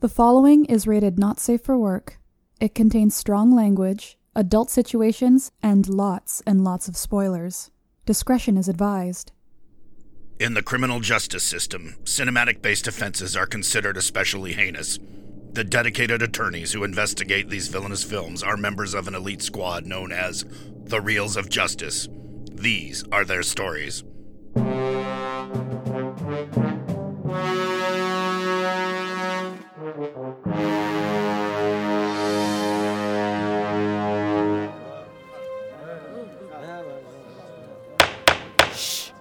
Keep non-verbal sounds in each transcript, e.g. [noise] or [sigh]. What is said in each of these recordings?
The following is rated not safe for work. It contains strong language, adult situations, and lots and lots of spoilers. Discretion is advised. In the criminal justice system, cinematic based offenses are considered especially heinous. The dedicated attorneys who investigate these villainous films are members of an elite squad known as the Reels of Justice. These are their stories.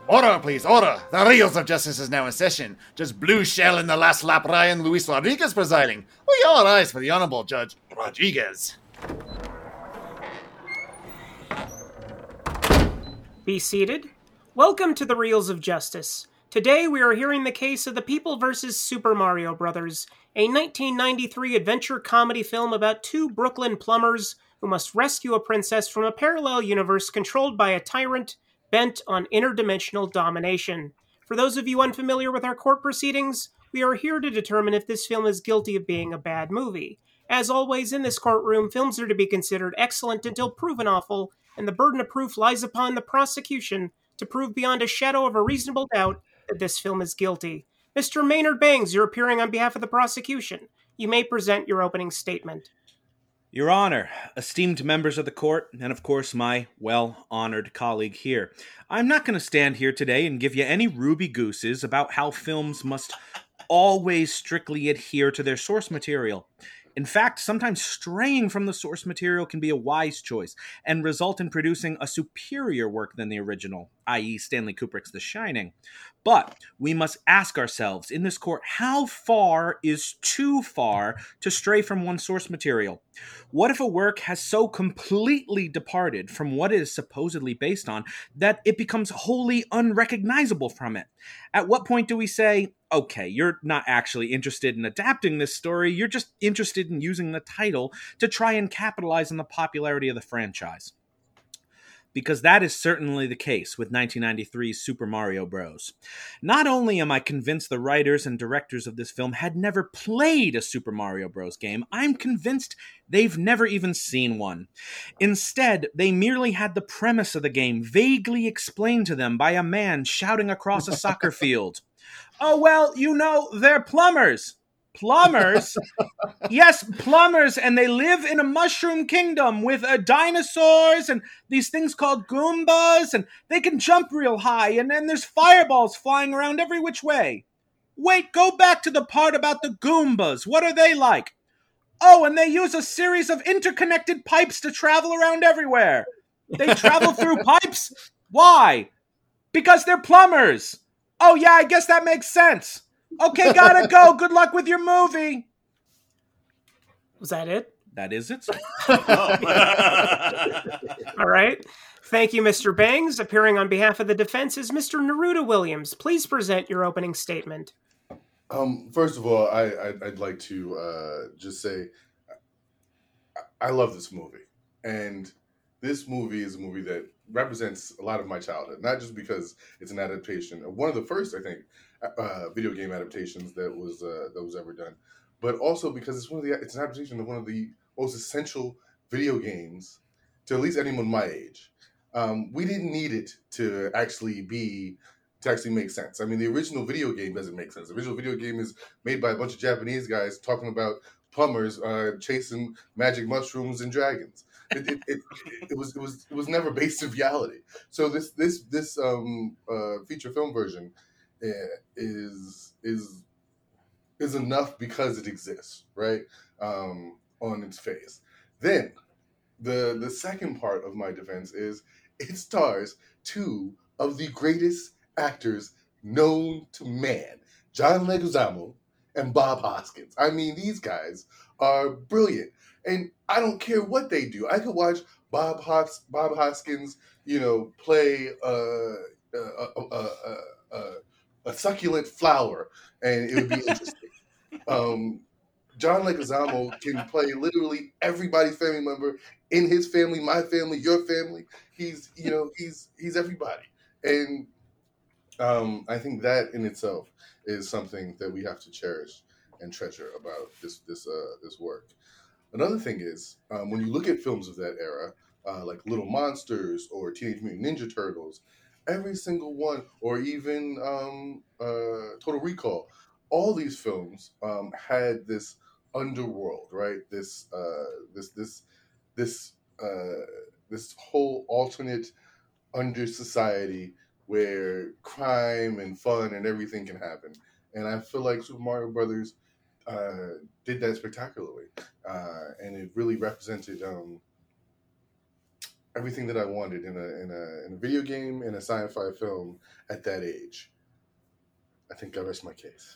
Order, please, order. The Reels of Justice is now in session. Just blue shell in the last lap, Ryan Luis Rodriguez presiding. We all rise for the Honorable Judge Rodriguez. Be seated. Welcome to the Reels of Justice. Today we are hearing the case of The People vs. Super Mario Brothers, a 1993 adventure comedy film about two Brooklyn plumbers who must rescue a princess from a parallel universe controlled by a tyrant bent on interdimensional domination. For those of you unfamiliar with our court proceedings, we are here to determine if this film is guilty of being a bad movie. As always, in this courtroom, films are to be considered excellent until proven awful, and the burden of proof lies upon the prosecution to prove beyond a shadow of a reasonable doubt that this film is guilty. Mr. Maynard Bangs, you're appearing on behalf of the prosecution. You may present your opening statement. Your Honor, esteemed members of the court, and of course my well honored colleague here, I'm not going to stand here today and give you any ruby gooses about how films must always strictly adhere to their source material. In fact, sometimes straying from the source material can be a wise choice and result in producing a superior work than the original, i.e., Stanley Kubrick's The Shining. But we must ask ourselves in this court how far is too far to stray from one source material? What if a work has so completely departed from what it is supposedly based on that it becomes wholly unrecognizable from it? At what point do we say, okay, you're not actually interested in adapting this story, you're just interested in using the title to try and capitalize on the popularity of the franchise? Because that is certainly the case with 1993's Super Mario Bros. Not only am I convinced the writers and directors of this film had never played a Super Mario Bros. game, I'm convinced they've never even seen one. Instead, they merely had the premise of the game vaguely explained to them by a man shouting across a soccer [laughs] field. Oh, well, you know, they're plumbers plumbers. yes, plumbers, and they live in a mushroom kingdom with uh, dinosaurs and these things called Goombas, and they can jump real high, and then there's fireballs flying around every which way. Wait, go back to the part about the Goombas. What are they like? Oh, and they use a series of interconnected pipes to travel around everywhere. They travel through [laughs] pipes? Why? Because they're plumbers. Oh, yeah, I guess that makes sense. Okay, gotta go. Good luck with your movie. Was that it? That is it. [laughs] All right. Thank you, Mr. Bangs. Appearing on behalf of the defense is Mr. Naruto Williams. Please present your opening statement. Um, first of all, I, I would like to uh, just say I, I love this movie, and this movie is a movie that represents a lot of my childhood. Not just because it's an adaptation of one of the first, I think, uh, video game adaptations that was uh, that was ever done, but also because it's one of the it's an adaptation of one of the most essential video games to at least anyone my age. Um, we didn't need it to actually be to actually make sense. I mean, the original video game doesn't make sense. The original video game is made by a bunch of Japanese guys talking about plumbers uh, chasing magic mushrooms and dragons. It, it, it, it, was it was it was never based in reality. So this this this um, uh, feature film version is is is enough because it exists, right? Um, on its face. Then the the second part of my defense is it stars two of the greatest actors known to man, John Leguizamo and Bob Hoskins. I mean, these guys are brilliant, and I don't care what they do. I could watch Bob Hos- Bob Hoskins, you know, play uh, uh, uh, uh, uh a succulent flower, and it would be interesting. [laughs] um, John Leguizamo can play literally everybody's family member in his family, my family, your family. He's you know he's he's everybody, and um, I think that in itself is something that we have to cherish. and treasure about this this uh, this work. Another thing is um, when you look at films of that era, uh, like Little Monsters or Teenage Mutant Ninja Turtles, every single one, or even um, uh, Total Recall, all these films um, had this underworld, right? This uh, this this this uh, this whole alternate under society where crime and fun and everything can happen. And I feel like Super Mario Brothers uh, did that spectacularly, uh, and it really represented um, everything that I wanted in a in a in a video game in a sci-fi film at that age. I think I rest my case.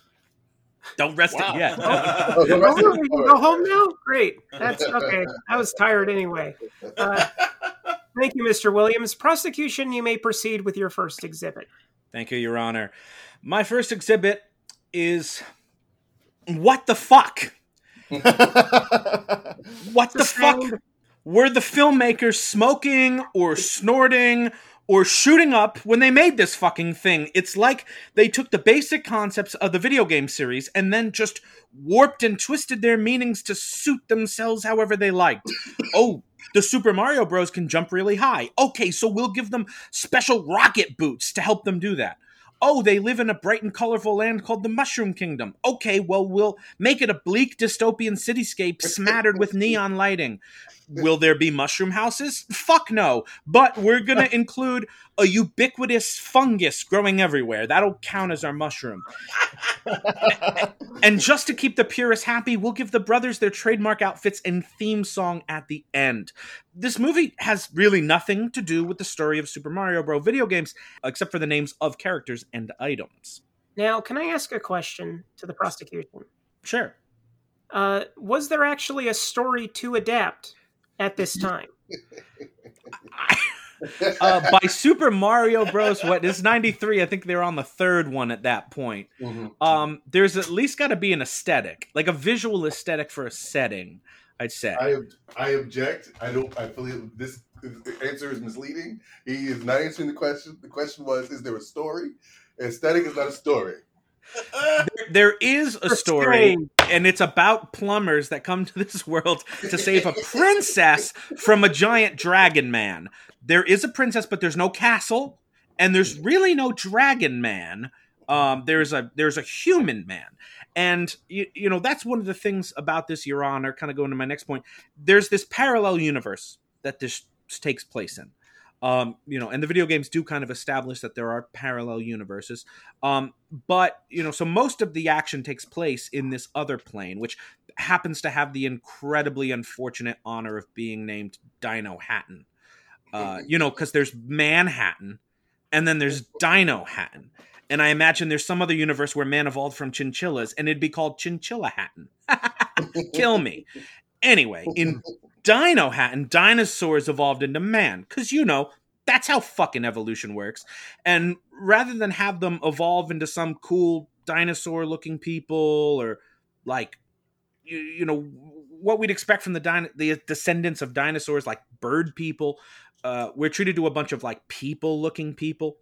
Don't rest Wow. it yet. [laughs] Oh, the Oh, rest of you it- can go home now? Great. That's okay. I was tired anyway. Uh, [laughs] thank you, Mr. Williams. Prosecution, you may proceed with your first exhibit. Thank you, Your Honor. My first exhibit is what the fuck? [laughs] What the fuck? Were the filmmakers smoking or snorting or shooting up when they made this fucking thing? It's like they took the basic concepts of the video game series and then just warped and twisted their meanings to suit themselves however they liked. oh, the Super Mario Bros can jump really high. Okay, so we'll give them special rocket boots to help them do that. Oh, they live in a bright and colorful land called the Mushroom Kingdom. Okay, well, we'll make it a bleak dystopian cityscape smattered with neon lighting. Will there be mushroom houses? Fuck no. But we're going [laughs] to include a ubiquitous fungus growing everywhere. That'll count as our mushroom. And just to keep the purists happy, we'll give the brothers their trademark outfits and theme song at the end. This movie has really nothing to do with the story of Super Mario Bros. video games, except for the names of characters and items. Now, can I ask a question to the prosecution? Sure. Uh, was there actually a story to adapt at this time? [laughs] Uh, by Super Mario Bros. What is ninety three? I think they're on the third one at that point. Mhm. Um, there's at least got to be an aesthetic, like a visual aesthetic for a setting. I'd say. I I object. I don't. I believe this answer is misleading. He is not answering the question. The question was: Is there a story? Aesthetic is not a story. [laughs] there is a story, and it's about plumbers that come to this [laughs] world to save a princess from a giant dragon man. There is a princess, but there's no castle, and there's really no dragon man. Um, there's a there's a human man, and you, you know that's one of the things about this, Your Honor. Kind of going to my next point. There's this parallel universe that this takes place in. Um, you know, and the video games do kind of establish that there are parallel universes. Um, but you know, so most of the action takes place in this other plane, which happens to have the incredibly unfortunate honor of being named Dinohattan. Uh, you know, because there's Manhattan, and then there's Dinohattan, and I imagine there's some other universe where man evolved from chinchillas, and it'd be called Chinchilla Hatton. [laughs] Kill me. Anyway, in Dinohattan dinosaurs evolved into man, because you know that's how fucking evolution works. And rather than have them evolve into some cool dinosaur looking people or like you, you know what we'd expect from the the descendants of dinosaurs like bird people uh, we're treated to a bunch of like people looking people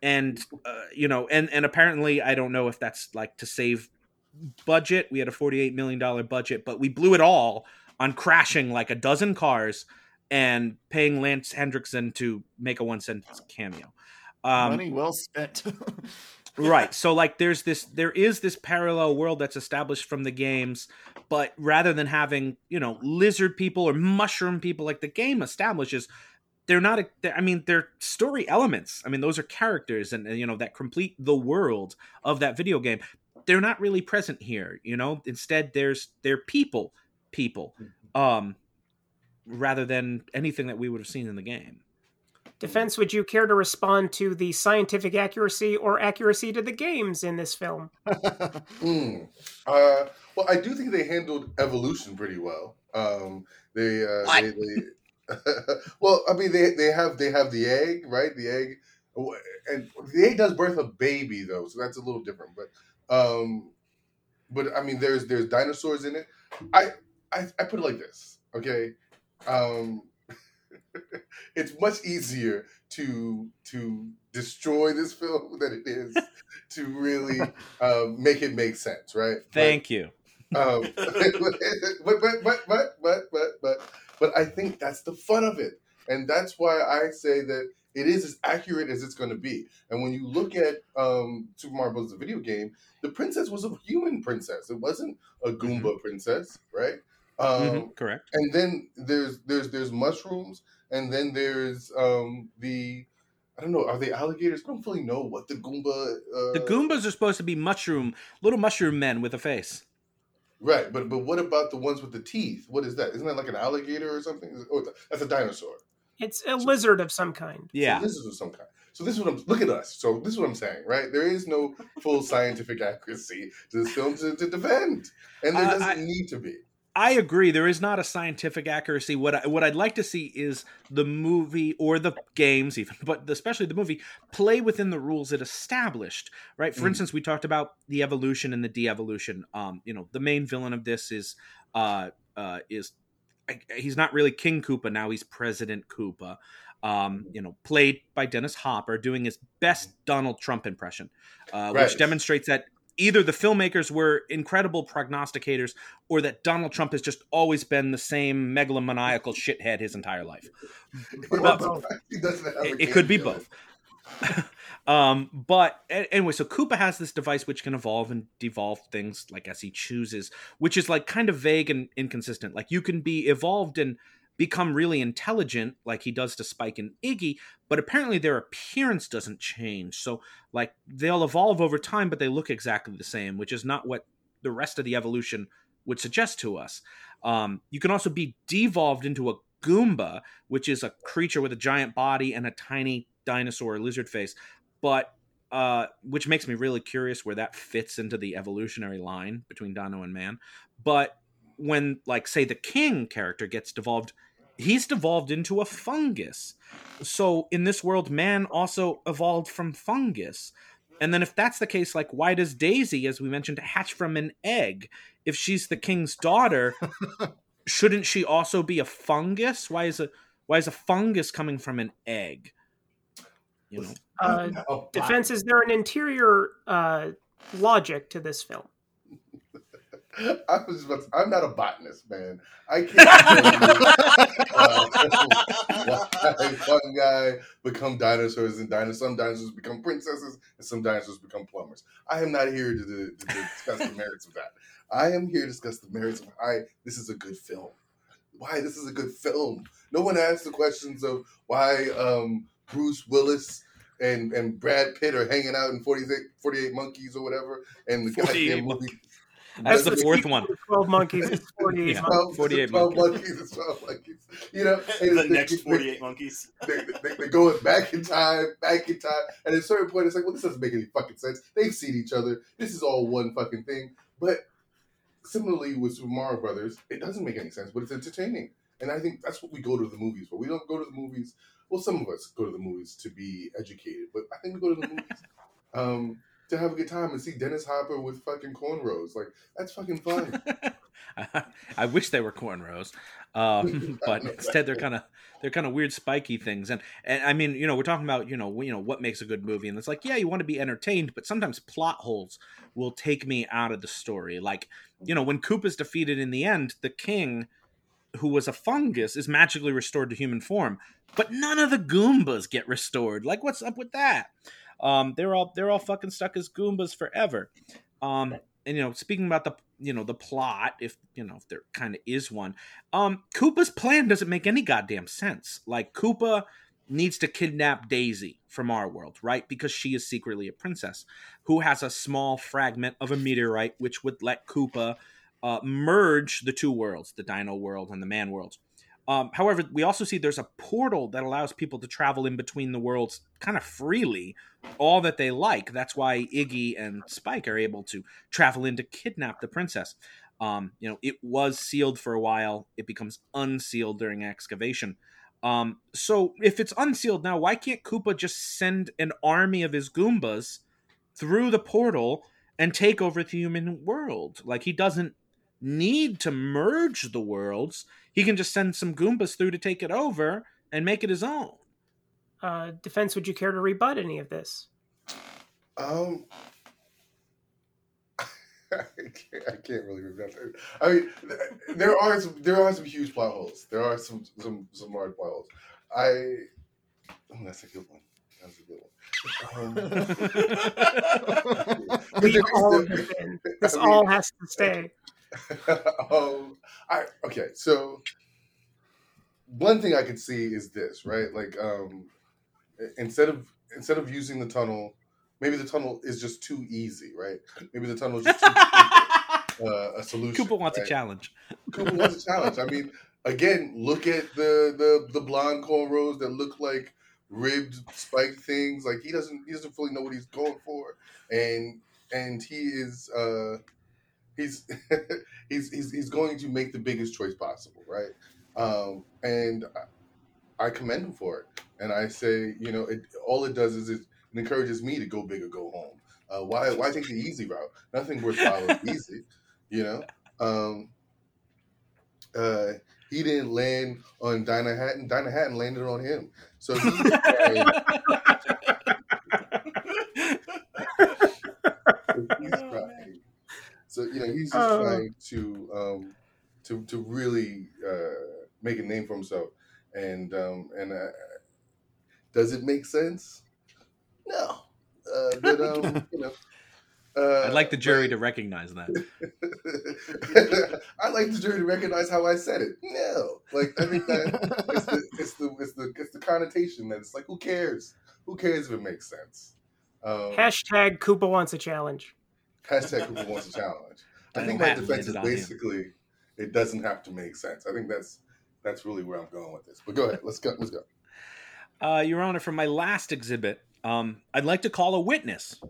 and uh, you know and and apparently i don't know if that's like to save budget we had a 48 million dollar budget but we blew it all on crashing like a dozen cars and paying Lance Henriksen to make a one sentence cameo. Um, Money well spent. [laughs] right. So like there's this there is this parallel world that's established from the games but rather than having you know lizard people or mushroom people like the game establishes they're not a- they're- i mean they're story elements. I mean those are characters and, and you know that complete the world of that video game. They're not really present here you know? Instead there's they're people people um rather than anything that we would have seen in the game Defense, would you care to respond to the scientific accuracy or accuracy to the games in this film? [laughs] Mm. Uh, well, I do think they handled evolution pretty well. Um, they, uh, What? they, they [laughs] well, I mean, they they have they have the egg, right? The egg, and the egg does birth a baby though, so that's a little different. But, um, but I mean, there's there's dinosaurs in it. I I, I put it like this, okay? Um, [laughs] it's much easier to to destroy this [laughs] film than it is to really um, make it make sense, right? Thank but, you. Um, [laughs] but, but but but but but but but I think that's the fun of it, and that's why I say that it is as accurate as it's going to be. And when you look at um, Super Mario Bros. the video game, the princess was a human princess; it wasn't a mm-hmm. Goomba princess, right? Um, mm-hmm, correct. And then there's there's there's mushrooms, and then there's um, the I don't know. Are they alligators? I don't fully know what the Goomba. Uh... The Goombas are supposed to be mushroom, little mushroom men with a face. Right, but but what about the ones with the teeth? What is that? Isn't that like an alligator or something? Oh, that's a dinosaur. It's a lizard of some kind. Yeah, so lizard of some kind. So this is what I'm. Look at us. So this is what I'm saying, right? There is no full [laughs] scientific accuracy to this film to, to defend, and there uh, doesn't I, need to be. I agree. There is not a scientific accuracy. What I, what I'd like to see is the movie or the games, even, but especially the movie, play within the rules it established. Right. For mm. instance, we talked about the evolution and the de-evolution. Um, you know, the main villain of this is uh, uh, is he's not really King Koopa now. He's President Koopa. Um, you know, played by Dennis Hopper, doing his best Donald Trump impression, uh, right. which demonstrates that either the filmmakers were incredible prognosticators or that Donald Trump has just always been the same megalomaniacal shithead his entire life. It, it could be both. [laughs] um, but anyway, so Koopa has this device which can evolve and devolve things like as he chooses, which is like kind of vague and inconsistent. Like you can be evolved and become really intelligent like he does to Spike and Iggy, but apparently their appearance doesn't change. So like they'll evolve over time, but they look exactly the same, which is not what the rest of the evolution would suggest to us. Um, you can also be devolved into a Goomba, which is a creature with a giant body and a tiny dinosaur lizard face, but uh, which makes me really curious where that fits into the evolutionary line between Dino and man. But when, like, say, the king character gets devolved, he's devolved into a fungus. So in this world, man also evolved from fungus. And then if that's the case, like why does Daisy, as we mentioned, hatch from an egg? If she's the king's daughter, [laughs] shouldn't she also be a fungus? Why is a why is a fungus coming from an egg? You know. Uh, defense is there an interior uh, logic to this film? I was just I'm not a botanist, man. I can't [laughs] uh, why [laughs] one guy become dinosaurs and dinosaurs, some dinosaurs become princesses and some dinosaurs become plumbers. I am not here to, to, to discuss the merits of that. I am here to discuss the merits of why this is a good film. Why this is a good film. No one asked the questions of why um, Bruce Willis and, and Brad Pitt are hanging out in 48, 48 Monkeys or whatever, and the goddamn movie. That's the fourth one. Twelve monkeys. [laughs] Forty-eight. Yeah, monkeys. Forty-eight 12 monkeys. monkeys. [laughs] Twelve monkeys. You know, the they, next forty-eight they, monkeys. They, they, are going back in time, back in time, and at a certain point, it's like, well, this doesn't make any fucking sense. They've seen each other. This is all one fucking thing. But similarly with Super Mario Brothers, it doesn't make any sense, but it's entertaining, and I think that's what we go to the movies for. We don't go to the movies. Well, some of us go to the movies to be educated, but I think we go to the movies. [laughs] Um, to have a good time and see Dennis Hopper with fucking cornrows. Like that's fucking fun. [laughs] I wish they were cornrows, um, [laughs] but instead they're kind of they're kind of weird spiky things. And and I mean, you know, we're talking about you know you know what makes a good movie, and it's like yeah, you want to be entertained, but sometimes plot holes will take me out of the story. Like you know, when Coop is defeated in the end, the king who was a fungus is magically restored to human form, but none of the Goombas get restored. Like, what's up with that? Um, they're all they're all fucking stuck as Goombas forever. Um, and you know, speaking about the you know the plot, if you know if there kind of is one, um, Koopa's plan doesn't make any goddamn sense. Like Koopa needs to kidnap Daisy from our world, right? Because she is secretly a princess who has a small fragment of a meteorite which would let Koopa uh, merge the two worlds, the Dino world and the Man world. Um, however, we also see there's a portal that allows people to travel in between the worlds kind of freely, all that they like. That's why Iggy and Spike are able to travel in to kidnap the princess. Um, you know, it was sealed for a while. It becomes unsealed during excavation. Um, so if it's unsealed now, why can't Koopa just send an army of his Goombas through the portal and take over the human world? Like he doesn't need to merge the worlds he can just send some Goombas through to take it over and make it his own. Uh, defense, would you care to rebut any of this? Um, [laughs] I can't, I can't really remember. I mean, there are some there are some huge plot holes. There are some some some large plot holes. I oh, that's a good one. That's a good one. Um, [laughs] [laughs] Leave all the- of it in. This I mean- all has to stay. [laughs] um, I okay. So one thing I could see is this, right? Like, um, instead of instead of using the tunnel, maybe the tunnel is just too easy, right? Maybe the tunnel is just too [laughs] uh, a solution. Koopa wants right? a challenge. Koopa wants a challenge. I mean, again, look at the the the blonde cornrows that look like ribbed spiked things. Like he doesn't he doesn't fully know what he's going for, and and he is uh he's [laughs] he's he's he's going to make the biggest choice possible, right? Um, and I, commend him for it, and I say, you know, it all it does is it encourages me to go big or go home. Uh, why why take the easy route? Nothing worthwhile is [laughs] easy, you know. Um, uh, he didn't land on Dinohattan. Dinah Hatton landed on him. So [laughs] he's trying, he's trying. So you know he's just Oh. trying to um, to to really uh, make a name for himself. And um, and uh, does it make sense? No, uh, but um, [laughs] you know. Uh, I'd like the jury but- to recognize that. [laughs] I'd like the jury to recognize how I said it. No, like I think that it's the [laughs] it's the it's the it's the connotation that it's like who cares? Who cares if it makes sense? Um, Hashtag Koopa wants a challenge. Hashtag Koopa wants a challenge. I Dino think my defense is landed on him. basically it doesn't have to make sense. I think that's that's really where I'm going with this. But go ahead, let's go. Let's go. Uh, Your Honor, for my last exhibit, um, I'd like to call a witness.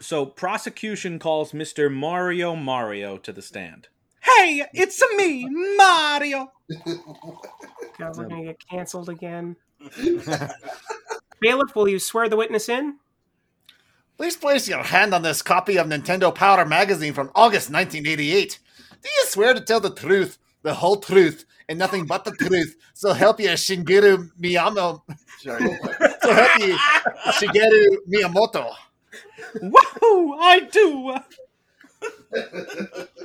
So, prosecution calls Mr. Mario Mario to the stand. Hey, it's me, Mario. God, we're gonna get canceled again. [laughs] Bailiff, will you swear the witness in? Please place your hand on this copy of Nintendo Power magazine from August 1988. Do you swear to tell the truth, the whole truth, and nothing but the truth? So help you, Shigeru Miyamoto. [laughs] Sorry. so help you, Shigeru Miyamoto. Woohoo! I do.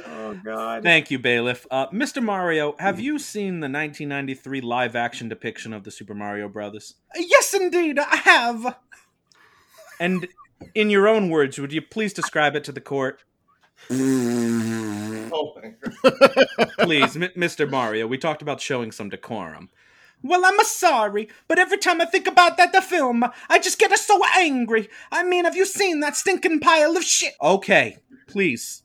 Oh God. Thank you, bailiff. Uh, Mr. Mario, have you seen the 1993 live-action depiction of the Super Mario Brothers? Yes, indeed, I have. And in your own words, would you please describe it to the court? Mm-hmm. Oh. Please, M- Mr. Mario, we talked about showing some decorum. Well, I'm sorry, but every time I think about that the film, I just get so angry. I mean, have you seen that stinking pile of shit? Okay, please,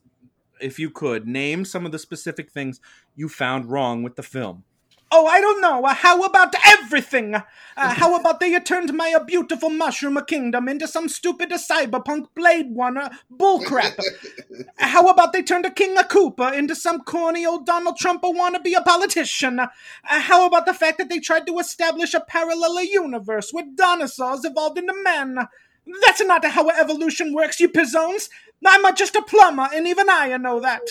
if you could, name some of the specific things you found wrong with the film. Oh, I don't know. Uh, how about everything? Uh, how about they turned my uh, beautiful mushroom kingdom into some stupid uh, cyberpunk Blade Runner bullcrap? [laughs] How about they turned a King of Koopa into some corny old Donald Trump wannabe a politician? Uh, how about the fact that they tried to establish a parallel universe where dinosaurs evolved into men? That's not how evolution works, you pizzones. I'm uh, just a plumber, and even I know that.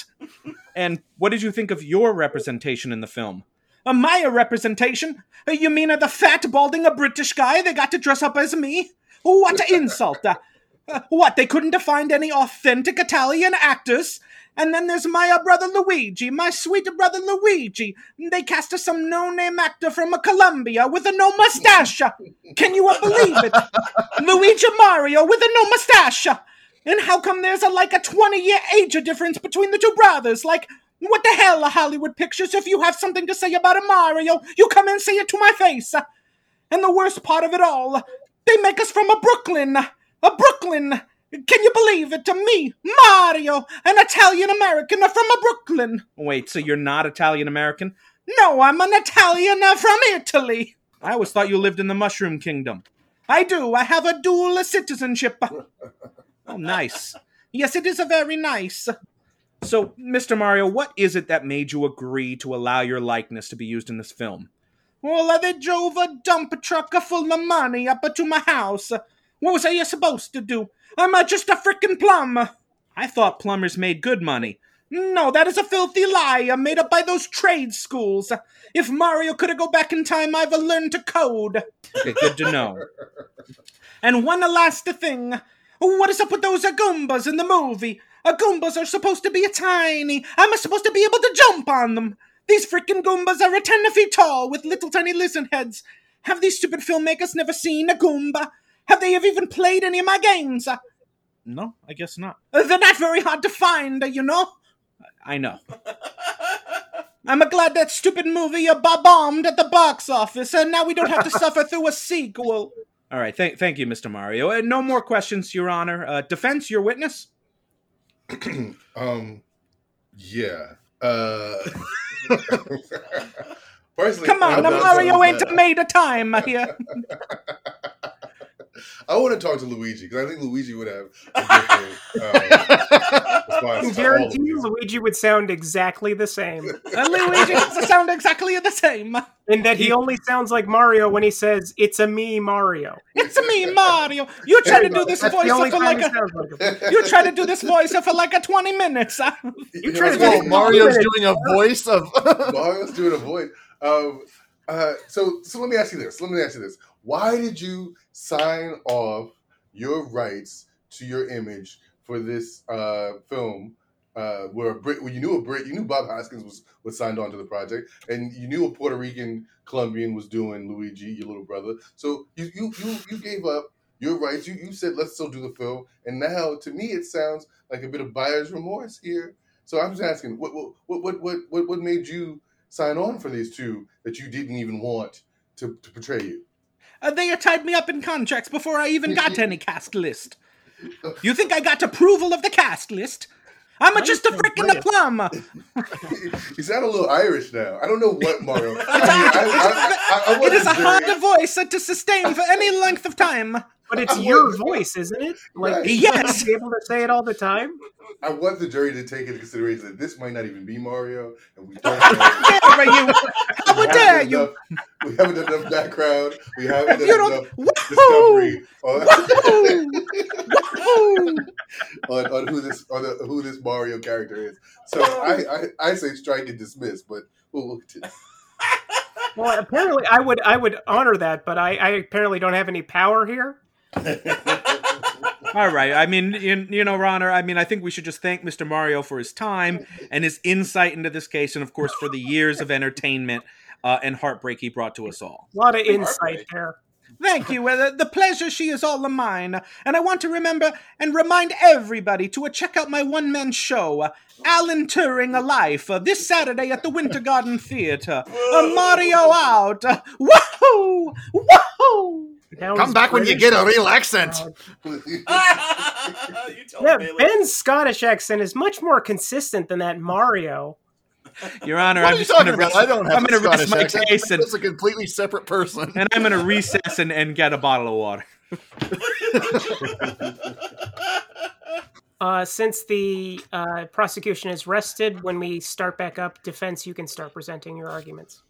and what did you think of your representation in the film? Uh, my representation? You mean uh, the fat, balding, a British guy they got to dress up as me? What an [laughs] insult! Uh, what, they couldn't find any authentic Italian actors? And then there's my uh, brother Luigi, my sweet brother Luigi. They cast us some no-name actor from uh, Colombia with a no mustache. Can you uh, believe it? [laughs] Luigi Mario with a no mustache. And how come there's a like a 20-year age difference between the two brothers? Like, what the hell, uh, Hollywood Pictures? If you have something to say about a Mario, you come and say it to my face. And the worst part of it all, they make us from a Brooklyn. A Brooklyn. Can you believe it? To me, Mario, an Italian American from a Brooklyn. Wait, so you're not Italian American? No, I'm an Italian from Italy. I always thought you lived in the Mushroom Kingdom. I do. I have a dual citizenship. Oh, nice. Yes, it is a very nice. So, Mr. Mario, what is it that made you agree to allow your likeness to be used in this film? Well, they drove a dump truck full of money up to my house. What was I supposed to do? I'm just a frickin' plumber. I thought plumbers made good money. No, that is a filthy lie uh, made up by those trade schools. If Mario could have go back in time, I've learned to code. Okay, good to know. And one last thing. What is up with those Goombas in the movie? Goombas are supposed to be tiny. I'm supposed to be able to jump on them. These freaking Goombas are a 10 feet tall with little tiny listen heads. Have these stupid filmmakers never seen a Goomba? Have they ever even played any of my games? No, I guess not. Uh, they're not very hard to find, you know? I know. [laughs] I'm glad that stupid movie bombed at the box office, and now we don't have to [laughs] suffer through a sequel. All right, thank, thank you, Mr. Mario. Uh, no more questions, Your Honor. Uh, defense, your witness? [clears throat] um, yeah. Uh, [laughs] [laughs] personally, Come on, I'm the Mario someone ain't made a time here. [laughs] I want to talk to Luigi because I think Luigi would have a different um, [laughs] I to all of guarantee you Luigi would sound exactly the same. [laughs] Uh, Luigi does sound exactly the same. In that he only sounds like Mario when he says, It's a me, Mario. It's a me, Mario. You try to do this That's the only voice for time like a sounds like [laughs] you try to do this voice for like a twenty minutes. You try to do it- Mario's doing a voice of. Mario's doing a voice. Um, uh, so, so let me ask you this. Let me ask you this. Why did you sign off your rights to your image for this uh, film? Uh, where a Brit, well, you knew a Brit, you knew Bob Hoskins was was signed on to the project, and you knew a Puerto Rican Colombian was doing Luigi, your little brother. So you you you, you gave up your rights. You you said let's still do the film, and now to me it sounds like a bit of buyer's remorse here. So I'm just asking, what what what what what, what made you sign on for these two that you didn't even want to, to portray you? Uh, they tied me up in contracts before I even got to any cast list. [laughs] You think I got approval of the cast list? I'm a just a frickin' a plum. you sound a little Irish now. I don't know what Mario. [laughs] I mean, I, I, I, I It is a wasn't hard very- voice to sustain for any length of time. But it's [laughs] I your wouldn't- voice, isn't it? Like, Right. Yes. be able to say it all the time? [laughs] I want the jury to take into consideration that this might not even be Mario, and we [laughs] don't. How know. dare you? How We dare haven't you? enough- We haven't done enough background. We haven't You done don't. enough Woohoo! discovery on, Woohoo! Woohoo! on, on who this on the, who this Mario character is. So oh. I, I, I say strike and dismiss, but we'll look at Well, apparently, I would I would honor that, but I, I apparently don't have any power here. All right. I mean, you, you know, Ronner, I mean, I think we should just thank Mr. Mario for his time and his insight into this case, and of course, for the years of entertainment uh, and heartbreak he brought to us all. A lot of insight there. Thank you. Uh, the, the pleasure, she is all of mine. And I want to remember and remind everybody to uh, check out my one man show, uh, Alan Turing Alive, uh, this Saturday at the Winter Garden Theater. Uh, Mario out. Uh, woohoo! Woohoo! Come he's back when you get a real accent. [laughs] You tell yeah, Bailey. Ben's Scottish accent is much more consistent than that Mario. Your Honor, What I'm you just going talking to about? I don't have I'm a going to rest Scottish my accent. case and, That's a completely separate person. and I'm going to recess and, and get a bottle of water. [laughs] Uh, since the uh, prosecution is rested, when we start back up, defense, you can start presenting your arguments.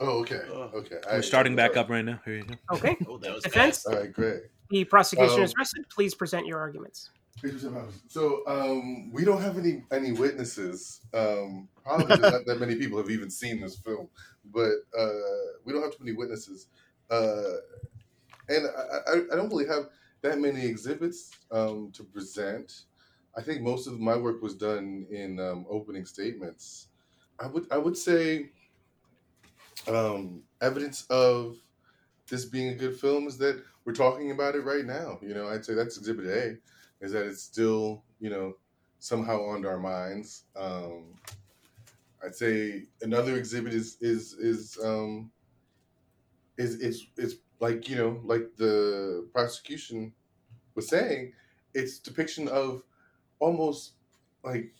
Oh, okay, okay. We're starting back up right now. Here you go. Okay. [laughs] Oh, that was Defense, All right, great. the prosecution Um, is rested. Please present your arguments. So um, we don't have any any witnesses. Um, probably not that many people have even seen this film, but uh, we don't have too many witnesses, uh, and I, I, I don't really have that many exhibits um, to present. I think most of my work was done in um, opening statements. I would I would say um, evidence of this being a good film is that we're talking about it right now. You know, I'd say that's Exhibit A is that it's still you know somehow on our minds. Um, I'd say another exhibit is is is um, is is is like you know like the prosecution was saying, it's depiction of almost like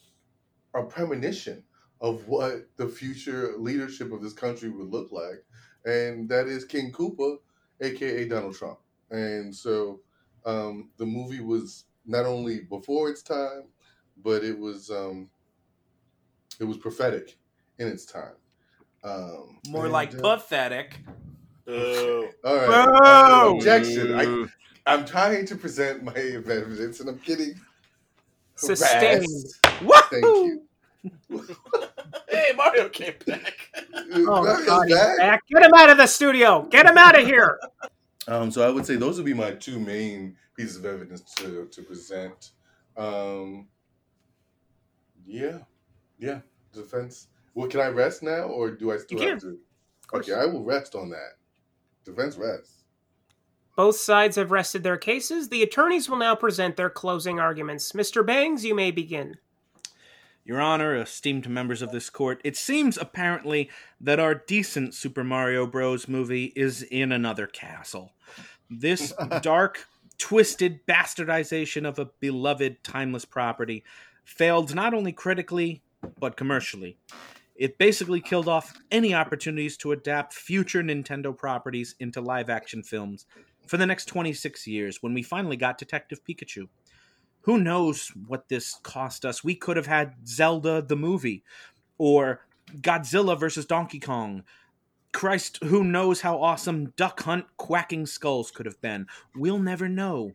a premonition of what the future leadership of this country would look like, and that is King Koopa, aka Donald Trump. And so um, the movie was not only before its time, but it was um, it was prophetic in its time. Um, More and, like uh, pathetic. Oh. all right. Whoa! Uh, objection. I, I'm trying to present my [laughs] evidence, and I'm getting Sustained. harassed. Woohoo! Thank you. [laughs] Hey, Mario came back. Oh, Mario's God, back? back. Get him out of the studio. Get him out of here. Um, so I would say those would be my two main pieces of evidence to to present. Um, yeah, yeah. Defense. Well, can I rest now, or do I still You have can. to? course. Okay, I will rest on that. Defense rest. Both sides have rested their cases. The attorneys will now present their closing arguments. Mr. Bangs, you may begin. Your Honor, esteemed members of this court, it seems apparently that our decent Super Mario Bros. movie is in another castle. This [laughs] dark, twisted bastardization of a beloved, timeless property failed not only critically, but commercially. It basically killed off any opportunities to adapt future Nintendo properties into live action films for the next 26 years when we finally got Detective Pikachu who knows what this cost us? We could have had Zelda the movie or Godzilla versus Donkey Kong. Christ, who knows how awesome Duck Hunt Quacking Skulls could have been? We'll never know.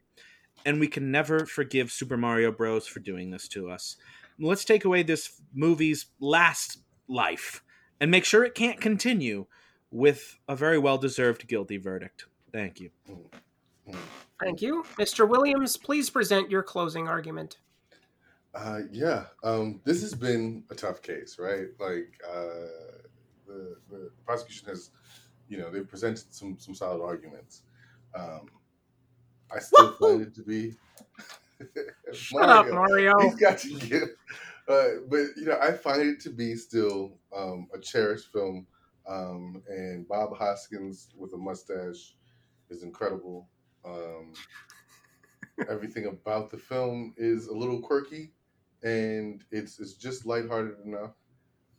And we can never forgive Super Mario Bros. for doing this to us. Let's take away this movie's last life and make sure it can't continue with a very well deserved guilty verdict. Thank you. Mm. Thank you. Mr. Williams, please present your closing argument. Uh, yeah, um, this has been a tough case, right? Like uh, the, the prosecution has, you know, they've presented some some solid arguments. Um, I still find it to be. Shut [laughs] up, Mario. He's got to get. Uh, but you know, I find it to be still um, a cherished film, um, and Bob Hoskins with a mustache is incredible. Um, everything about the film is a little quirky, and it's it's just lighthearted enough,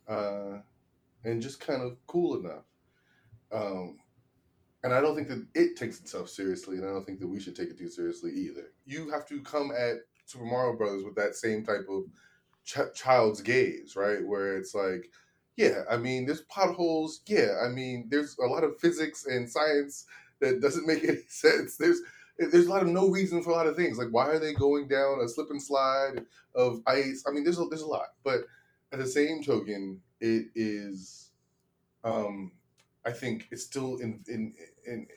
uh, and just kind of cool enough. Um, and I don't think that it takes itself seriously, and I don't think that we should take it too seriously either. You have to come at Super Mario Brothers with that same type of ch- child's gaze, right? Where it's like, yeah, I mean, there's potholes. Yeah, I mean, there's a lot of physics and science that doesn't make [laughs] any sense. There's there's a lot of no reason for a lot of things. Like, why are they going down a slip and slide of ice? I mean, there's a, there's a lot, but at the same token, it is, um, I think it's still in, in, in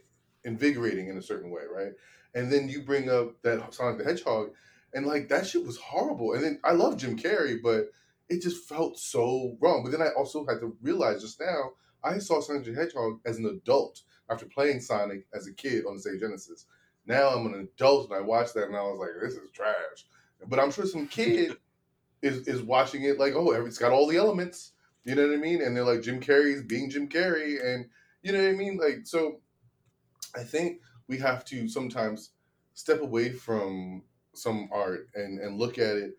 invigorating in a certain way, right? And then you bring up that Sonic the Hedgehog, and like that shit was horrible. And then I love Jim Carrey, but it just felt so wrong. But then I also had to realize just now I saw Sonic the Hedgehog as an adult after playing Sonic as a kid on the Sega Genesis. Now I'm an adult and I watched that and I was like, this is trash. But I'm sure some kid [laughs] is is watching it like, oh, it's got all the elements. You know what I mean? And they're like, Jim Carrey's being Jim Carrey, and you know what I mean? Like, so I think we have to sometimes step away from some art and and look at it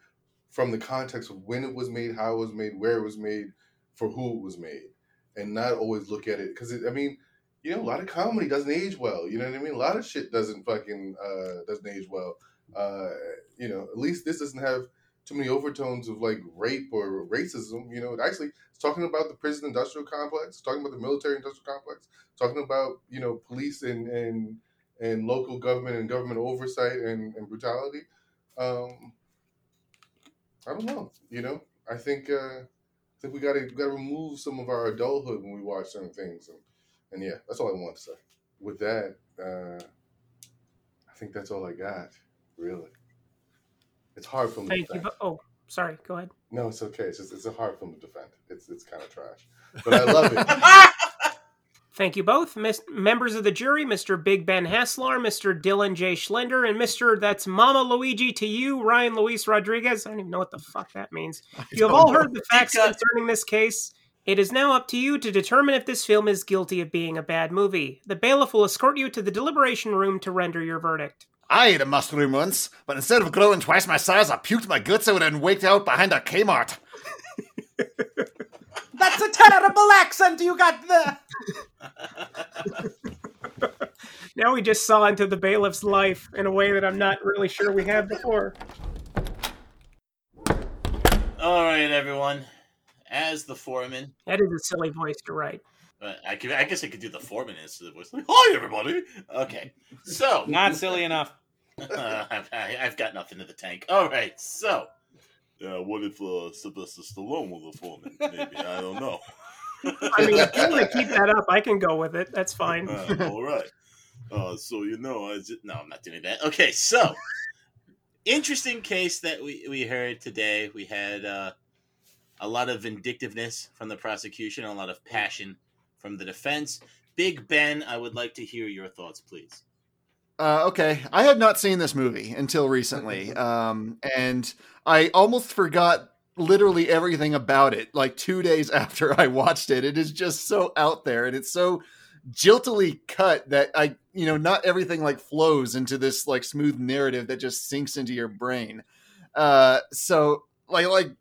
from the context of when it was made, how it was made, where it was made, for who it was made, and not always look at it because I mean, you know, a lot of comedy doesn't age well. You know what I mean? A lot of shit doesn't fucking uh, doesn't age well. Uh, you know, at least this doesn't have too many overtones of like rape or racism. You know, it actually it's talking about the prison industrial complex, talking about the military industrial complex, talking about you know police and and and local government and government oversight and, and brutality. Um, I don't know. You know, I think uh, I think we got to got to remove some of our adulthood when we watch certain things, and, and yeah, that's all I want to say. With that, uh, I think that's all I got. Really, it's hard for me. Thank to you. defend. bo- Oh, sorry. Go ahead. No, it's okay. It's just it's a hard film to defend. It's it's kind of trash, but I love it. [laughs] Thank you both, Miss- members of the jury, Mr. Big Ben Hasslar, Mr. Dylan J. Schlender, and Mr. That's Mama Luigi to you, Ryan Luis Rodriguez. I don't even know what the fuck that means. You have all heard the facts concerning this case. It is now up to you to determine if this film is guilty of being a bad movie. The bailiff will escort you to the deliberation room to render your verdict. I ate a mushroom once, but instead of growing twice my size, I puked my guts out and waked out behind a Kmart. [laughs] That's a terrible accent you got there. Now we just saw into the bailiff's life in a way that I'm not really sure we have before. All right, everyone. As the foreman, That is a silly voice to write. uh, I, could, I guess I could do the foreman instead of the voice. Like, Hi, everybody. Okay, so [laughs] Not silly enough. uh, [laughs] I've, I- I've got nothing in the tank. All right, so uh, what if uh, Sylvester Stallone was the foreman? Maybe I don't know. [laughs] I mean, if you want to keep that up, I can go with it. That's fine. Uh, all right. Uh, so you know, I just, no, I'm not doing that. Okay, so interesting case that we we heard today. We had uh, a lot of vindictiveness from the prosecution, a lot of passion from the defense. Big Ben, I would like to hear your thoughts, please. Uh, okay, I had not seen this movie until recently, [laughs] um, and I almost forgot literally everything about it. Like two days [laughs] after I watched it, it is just so out there, and it's so jiltily cut that I, you know, not everything like flows into this like smooth narrative that just sinks into your brain. Uh, so like, like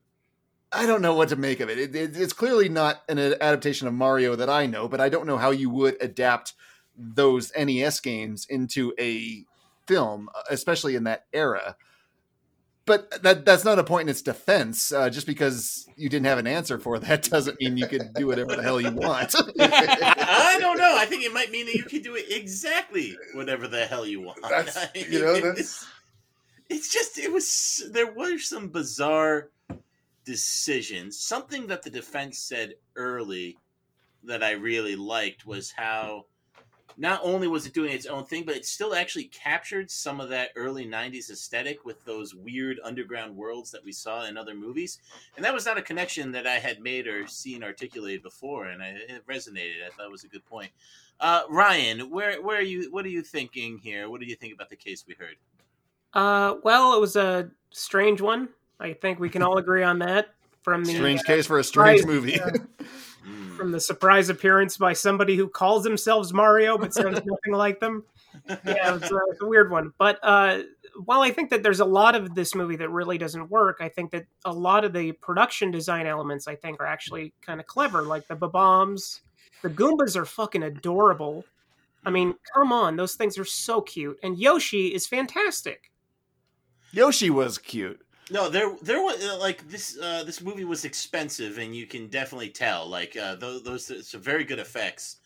I don't know what to make of it. It, it. It's clearly not an adaptation of Mario that I know, but I don't know how you would adapt those NES games into a film, especially in that era. But that that's not a point in its defense. Uh, just because you didn't have an answer for [laughs] that doesn't mean you could do whatever the hell you want. [laughs] I don't know. I think it might mean that you can do it exactly whatever the hell you want. That's [laughs] you know that's it's, it's just it was there were some bizarre decisions. Something that the defense said early that I really liked was how not only was it doing its own thing, but it still actually captured some of that early 90s aesthetic with those weird underground worlds that we saw in other movies. And that was not a connection that I had made or seen articulated before, and I, it resonated. I thought it was a good point. Uh, Ryan, where where are you? What are you thinking here? What do you think about the case we heard? Uh, well, it was a strange one. I think we can all agree on that. From the strange case for a strange Right. movie. Mm. [laughs] from the surprise appearance by somebody who calls themselves Mario but sounds nothing like them. Yeah, it's a, it's a weird one. But uh, while I think that there's a lot of this movie that really doesn't work, I think that a lot of the production design elements I think are actually kind of clever, like the bombs. The Goombas are fucking adorable. I mean, come on, those things are so cute, and Yoshi is fantastic. Yoshi was cute. No, there there was uh, like this uh, this movie was expensive, and you can definitely tell. Like uh, those those some very good effects,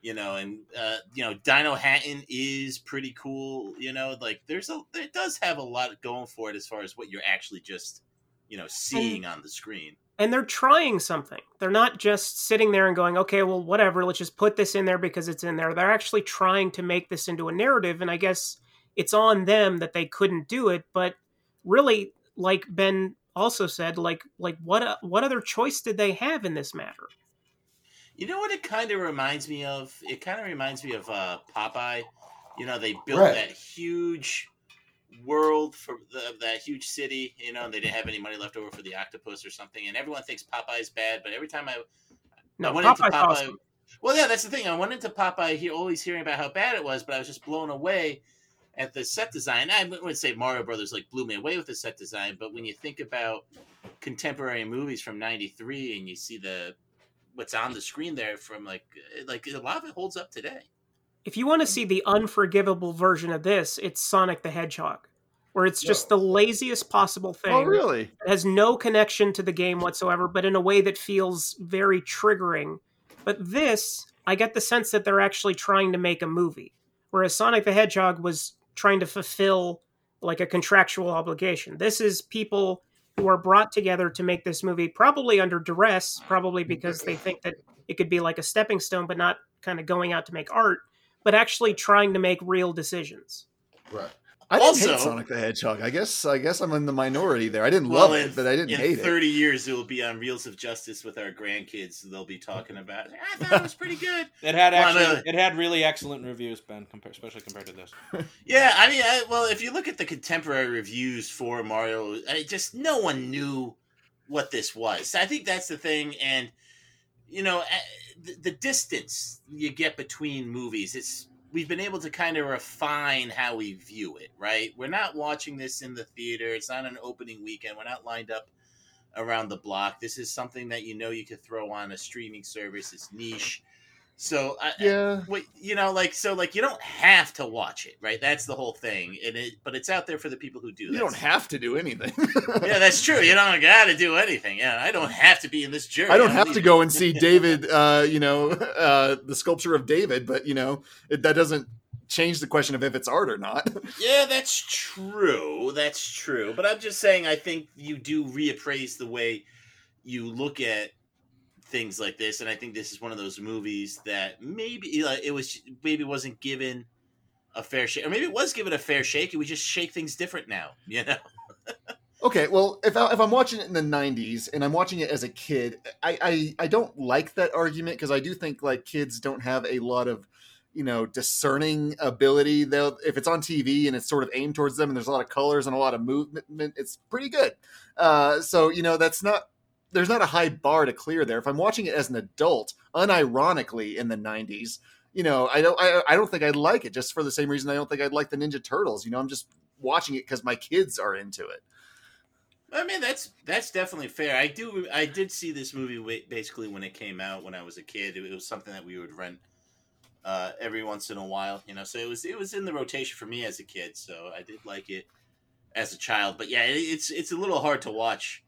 you know, and uh, you know Dinohattan is pretty cool. You know, like there's a it does have a lot going for it as far as what you're actually just you know seeing on the screen. and they're trying something. They're not just sitting there and going, okay, well, whatever, let's just put this in there because it's in there. They're actually trying to make this into a narrative, and I guess it's on them that they couldn't do it. But really, like Ben also said, like like what what other choice did they have in this matter? You know what it kind of reminds me of? It kind of reminds me of uh, Popeye. You know, they built Right. that huge world for the, that huge city. You know, and they didn't have any money left over for the octopus or something. And everyone thinks Popeye's bad, but every time I, No, I went Popeye's into Popeye, awesome. well, yeah, that's the thing. I went into Popeye, he always hearing about how bad it was, but I was just blown away at the set design. I wouldn't say Mario Brothers like blew me away with the set design, but when you think about contemporary movies from '93 and you see the what's on the screen there from like eh, like a lot of it holds up today. If you want to see the unforgivable version of this, it's Sonic the Hedgehog, where it's just the laziest possible oh, thing. Oh, really? It has no connection to the game whatsoever, but in a way that feels very triggering. But this, I get the sense that they're actually trying to make a movie, whereas Sonic the Hedgehog was trying to fulfill like a contractual obligation. This is people who are brought together to make this movie, probably under duress, probably because they think that it could be like a stepping stone, but not kind of going out to make art, but actually trying to make real decisions. right. I didn't hate Sonic the Hedgehog. I guess I guess I'm in the minority there. I didn't Well, love in- it, but I didn't In hate it. 30 years, it will be on Reels of Justice with our grandkids. They'll be talking about. I thought it was pretty good. It had Well, actually, no. it had really excellent reviews, Ben, compar- especially compared to this. [laughs] Yeah, I mean, I, well, if you look at the contemporary reviews for Mario, I just no one knew what this was. I think that's the thing, and you know, eh, the, the distance you get between movies, it's we've been able to kind of refine how we view it. Right, we're not watching this in the theater. It's not an opening weekend. We're not lined up around the block. This is something that you know you could throw on a streaming service. It's niche. So I, Yeah. Wait, you know, like so, like you don't have to watch it, right? That's the whole thing, and it, but it's out there for the people who do. You That's- don't have to do anything. [laughs] Yeah, that's true. You don't got to do anything. Yeah, I don't have to be in this jury. I don't have to go and see [laughs] David, uh, you know, [laughs] uh, the sculpture of David, but you know, it, that doesn't change the question of if it's art or not. Yeah, that's true. That's true. But I'm just saying, I think you do reappraise the way you look at things like this, and I think this is one of those movies that maybe like, it was maybe wasn't given a fair shake, or maybe it was given a fair shake, and we just shake things different now. [laughs] You know? Okay, well, if, I, if I'm watching it in the '90s and I'm watching it as a kid, I I, I don't like that argument because I do think like kids don't have a lot of you know discerning ability. They'll if it's on TV and it's sort of aimed towards them and there's a lot of colors and a lot of movement, it's pretty good. Uh, so you know that's not there's not a high bar to clear there. If I'm watching it as an adult, unironically in the '90s, you know, I don't I, I don't think I'd like it just for the same reason I don't think I'd like the Ninja Turtles. You know, I'm just watching it because my kids are into it. I mean, that's that's definitely fair. I do. I did see this movie basically when it came out when I was a kid. It, was something that we would rent uh, every once in a while, you know. So it was it was in the rotation for me as a kid. So I did like it as a child. But yeah, it, it's it's a little hard to watch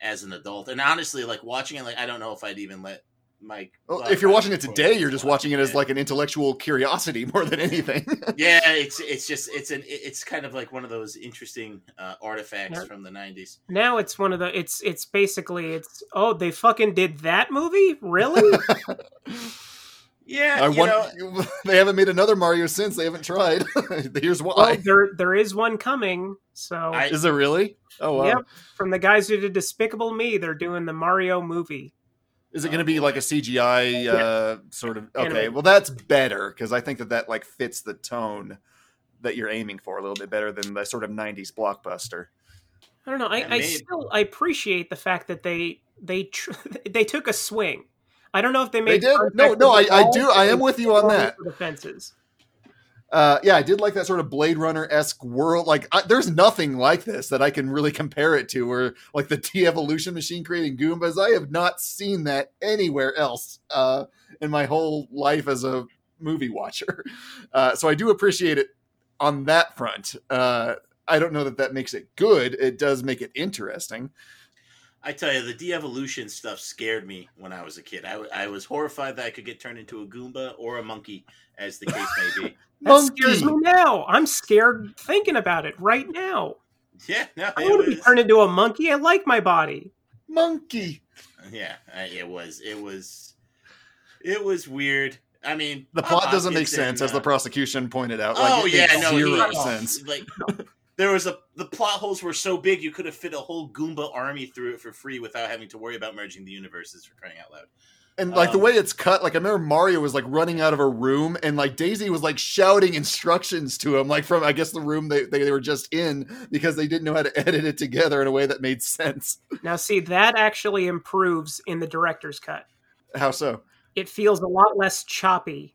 as an adult. And honestly, like watching it, like I don't know if I'd even let my. Well, well, if you're watching it today, you're just watching it as like an intellectual curiosity [laughs] more than anything. [laughs] yeah, it's it's just it's an it's kind of like one of those interesting uh, artifacts Yeah. from the '90s. Now it's one of the it's it's basically it's oh they fucking did that movie really [laughs] Yeah, I you want, know, [laughs] they haven't made another Mario since. They haven't tried. [laughs] Here's well why. there there is one coming so I- Is it really? Oh wow. yep from the guys who did Despicable Me they're doing the Mario movie Is it going to be like a CGI uh, sort of? Okay, Animated. well that's better because I think that that like fits the tone that you're aiming for a little bit better than the sort of '90s blockbuster. I don't know I, I still I appreciate the fact that they they tr- [laughs] they took a swing I don't know if they They made did. contact No, no, I, I do. I am with you on that. the fences Uh, yeah, I did like that sort of Blade Runner esque world. Like, I, there's nothing like this that I can really compare it to, or like the [laughs] de-evolution machine creating Goombas. I have not seen that anywhere else uh, in my whole life as a movie watcher. [laughs] Uh, so I do appreciate it on that front. Uh, I don't know that that makes it good. It does make it interesting. I tell you, the de-evolution stuff scared me when I was a kid. I, w- I was horrified that I could get turned into a Goomba or a monkey, as the case may be. [laughs] that scares me now I'm scared thinking about it right now [laughs] Yeah, no, I it want to be was, turned into a monkey I like my body monkey. yeah, I- it was, it was, it was weird. I mean, The Bob plot doesn't make Hoskins sense, and, as the prosecution pointed out. Like, oh it yeah, makes no, zero he- sense. Like there was a the plot holes were so big you could have fit a whole Goomba army through it for free without having to worry about merging the universes for crying out loud. And like the Um, way it's cut, like I remember Mario was like running out of a room, and like Daisy was like shouting instructions to him, like from I guess the room they, they, they were just in because they didn't know how to [laughs] edit it together in a way that made sense. Now, see, that actually improves in the director's cut. How so? It feels a lot less choppy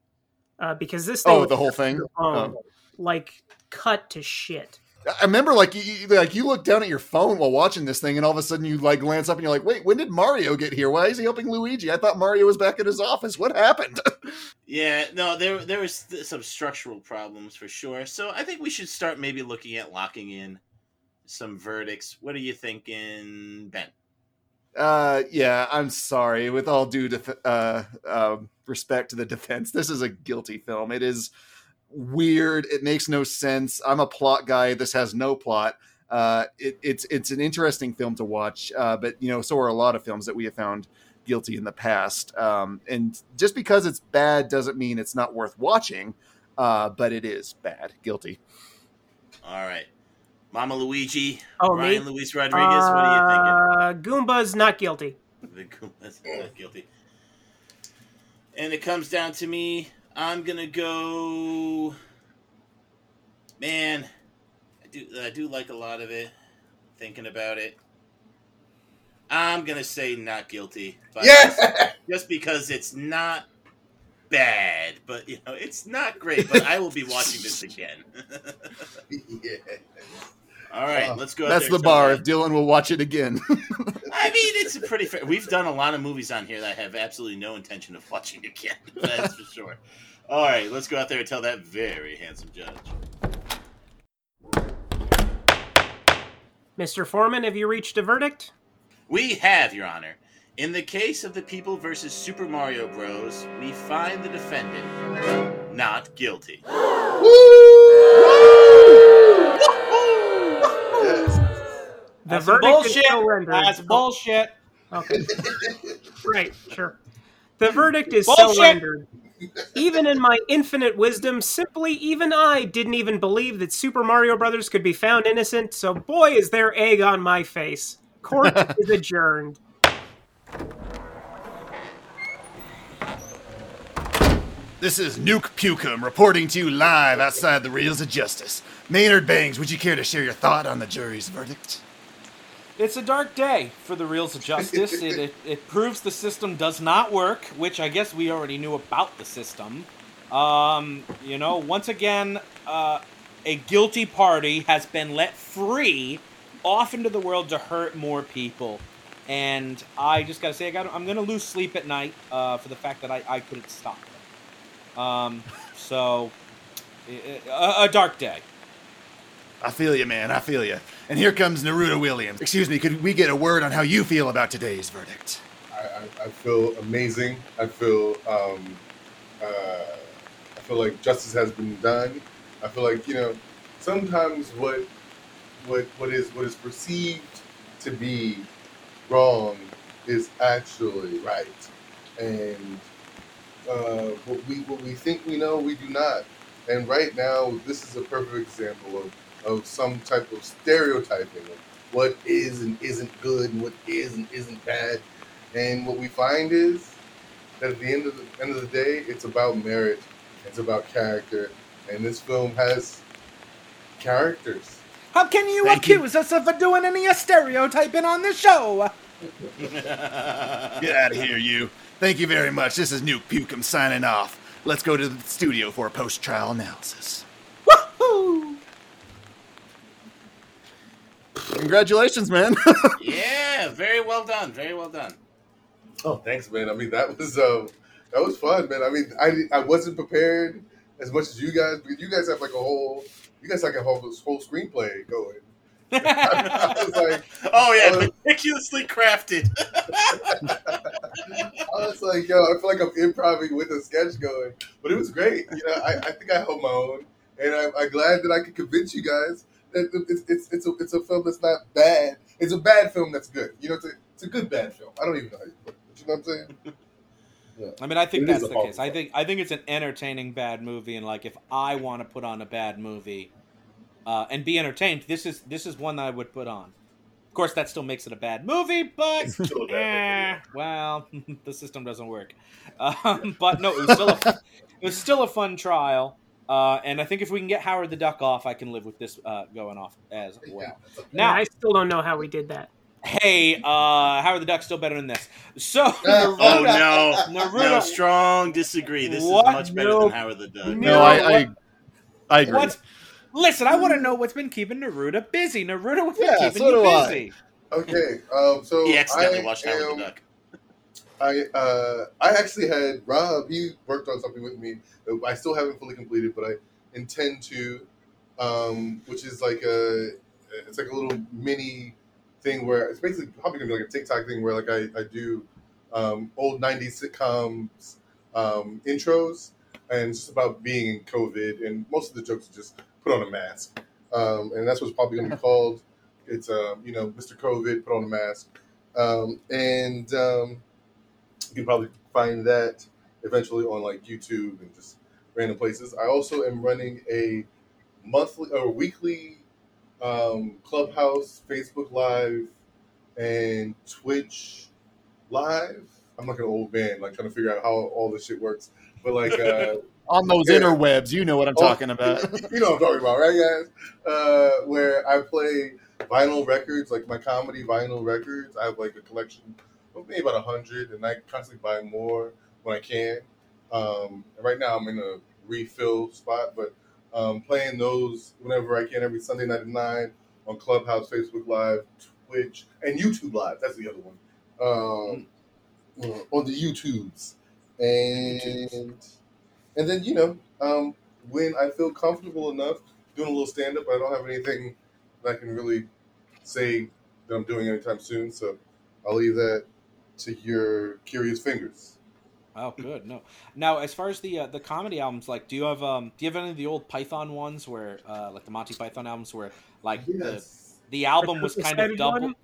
uh, because this thing Oh, the whole thing. um, like cut to shit. I remember like you, like you look down at your phone while watching this thing, and all of a sudden you like glance up and you're like, "Wait, when did Mario get here? Why is he helping Luigi? I thought Mario was back at his office. What happened?" [laughs] Yeah, no, there there was some structural problems for sure. So I think we should start maybe looking at locking in some verdicts. What are you thinking, Ben? Uh, yeah, I'm sorry. With all due def- uh, uh, respect to the defense, this is a guilty film. It is weird. It makes no sense. I'm a plot guy. This has no plot. Uh, it, it's it's an interesting film to watch, uh, but you know, so are a lot of films that we have found guilty in the past. Um, and just because it's bad doesn't mean it's not worth watching. Uh, but it is bad. Guilty. All right, Mama Luigi, Oh, Ryan me? Luis Rodriguez. what are you thinking? Uh, Goomba's not guilty. [laughs] The Goombas not guilty. And it comes down to me. I'm gonna go. Man, I do I do like a lot of it. Thinking about it, I'm gonna say not guilty. Yeah. just because it's not bad, but you know, it's not great. But I will be watching this again. [laughs] [laughs] yeah. All right, Oh. let's go. That's there the bar. If Dylan will watch it again. [laughs] I mean, it's a pretty fair. We've done a lot of movies on here that I have absolutely no intention of watching again. [laughs] That's for sure. All right, let's go out there and tell that very handsome judge. Mr. Foreman, have you reached a verdict? We have, Your Honor. In the case of the People versus Super Mario Bros., we find the defendant not guilty. Yes. The That's verdict bullshit. is still rendered. That's bullshit. Okay. [laughs] right, sure. The verdict is Bullshit. still rendered. Even in my infinite wisdom, simply even I didn't even believe that Super Mario Brothers could be found innocent, so boy is there egg on my face. Court [laughs] is adjourned. This is Nuke Pukum reporting to you live outside the Reels of Justice. Maynard Bangs, would you care to share your thought on the jury's verdict? It's a dark day for the reels of justice. it, it, it proves the system does not work, which I guess we already knew about the system. Um, you know, once again, uh, a guilty party has been let free off into the world to hurt more people. And I just gotta say, I got, I'm gonna lose sleep at night uh, for the fact that I, I couldn't stop them. Um, so, a dark day. I feel you, man. I feel you. And here comes Naruto Williams. Excuse me, could we get a word on how you feel about today's verdict? I, I, I feel amazing. I feel um, uh, I feel like justice has been done. I feel like you know sometimes what what what is what is perceived to be wrong is actually right, and uh, what we what we think we know we do not. And right now, this is a perfect example of of some type of stereotyping of what is and isn't good and what is and isn't bad. And what we find is that at the end of the end of the day, it's about merit, it's about character, and this film has characters. How can you Thank you. accuse us of doing any stereotyping on the show? Get out of here, you. Thank you very much. This is Nuke Pukum signing off. Let's go to the studio for a post trial analysis. Woohoo! Congratulations, man. [laughs] yeah, very well done. Very well done. Oh, thanks, man. I mean, that was uh, that was fun, man. I mean, I I wasn't prepared as much as you guys because you guys have like a whole you guys like a whole whole screenplay going. [laughs] [laughs] I was like, Oh yeah, Uh, meticulously crafted. I was like, yo, I feel like I'm improvising with a sketch going, but it was great. You know, I, I think I held my own, and I'm, I'm glad that I could convince you guys that it's it's it's a, it's a film that's not bad. It's a bad film that's good. You know, it's a it's a good bad film. I don't even know how you put it. but You know what I'm saying? [laughs] Yeah. I mean, I think It is that's the horror case. I think I think it's an entertaining bad movie, and like if I want to put on a bad movie uh, and be entertained, this is this is one that I would put on. Of course, that still makes it a bad movie, but Still a bad eh, well, [laughs] the system doesn't work. Um, but no, it was still a, [laughs] it was still a fun trial, uh, and I think if we can get Howard the Duck off, I can live with this uh, going off as well. Now, Now, I still don't know how we did that. hey, uh, Howard the Duck's still better than this. So, Oh, Oh no, Naruto- no, strong disagree. This What? is much better No. than Howard the Duck. No, I- I- I agree. What's listen? I want to know what's been keeping Naruto busy. Naruto, what's been Yeah, keeping so you do I. Okay, um, so He accidentally I watched Howard the Duck. I uh, I actually had Rob. He worked on something with me. that I still haven't fully completed, but I intend to. Um, which is like a it's like a little mini thing where it's basically probably gonna be like a TikTok thing where like I I do um, old '90s sitcoms um, intros, and it's just about being in COVID, and most of the jokes are just put on a mask, um, and that's what's probably gonna be [laughs] called. It's um, you know Mr. COVID, put on a mask, um, and um, you can probably find that eventually on like YouTube and just random places. I also am running a monthly or weekly um, Clubhouse, Facebook Live, and Twitch Live. I'm like an old man, like trying to figure out how all this shit works. But like, uh, [laughs] On those Yeah. interwebs, you know what I'm Oh, talking about. [laughs] you know what I'm talking about, right, guys? Uh, where I play vinyl records, like my comedy vinyl records. I have like a collection maybe about a hundred, and I constantly buy more when I can. Um, right now, I'm in a refill spot, but um, playing those whenever I can every Sunday night at nine on Clubhouse, Facebook Live, Twitch, and YouTube Live. That's the other one. Um, uh, on the YouTubes, and and then you know um, when I feel comfortable enough doing a little stand up, I don't have anything that I can really say that I'm doing anytime soon. So I'll leave that to your curious fingers. Oh, good. No. Now, as far as the uh, the comedy albums, like, do you have um do you have any of the old Python ones where uh like the Monty Python albums where like the the album was kind of Double-sided double. one?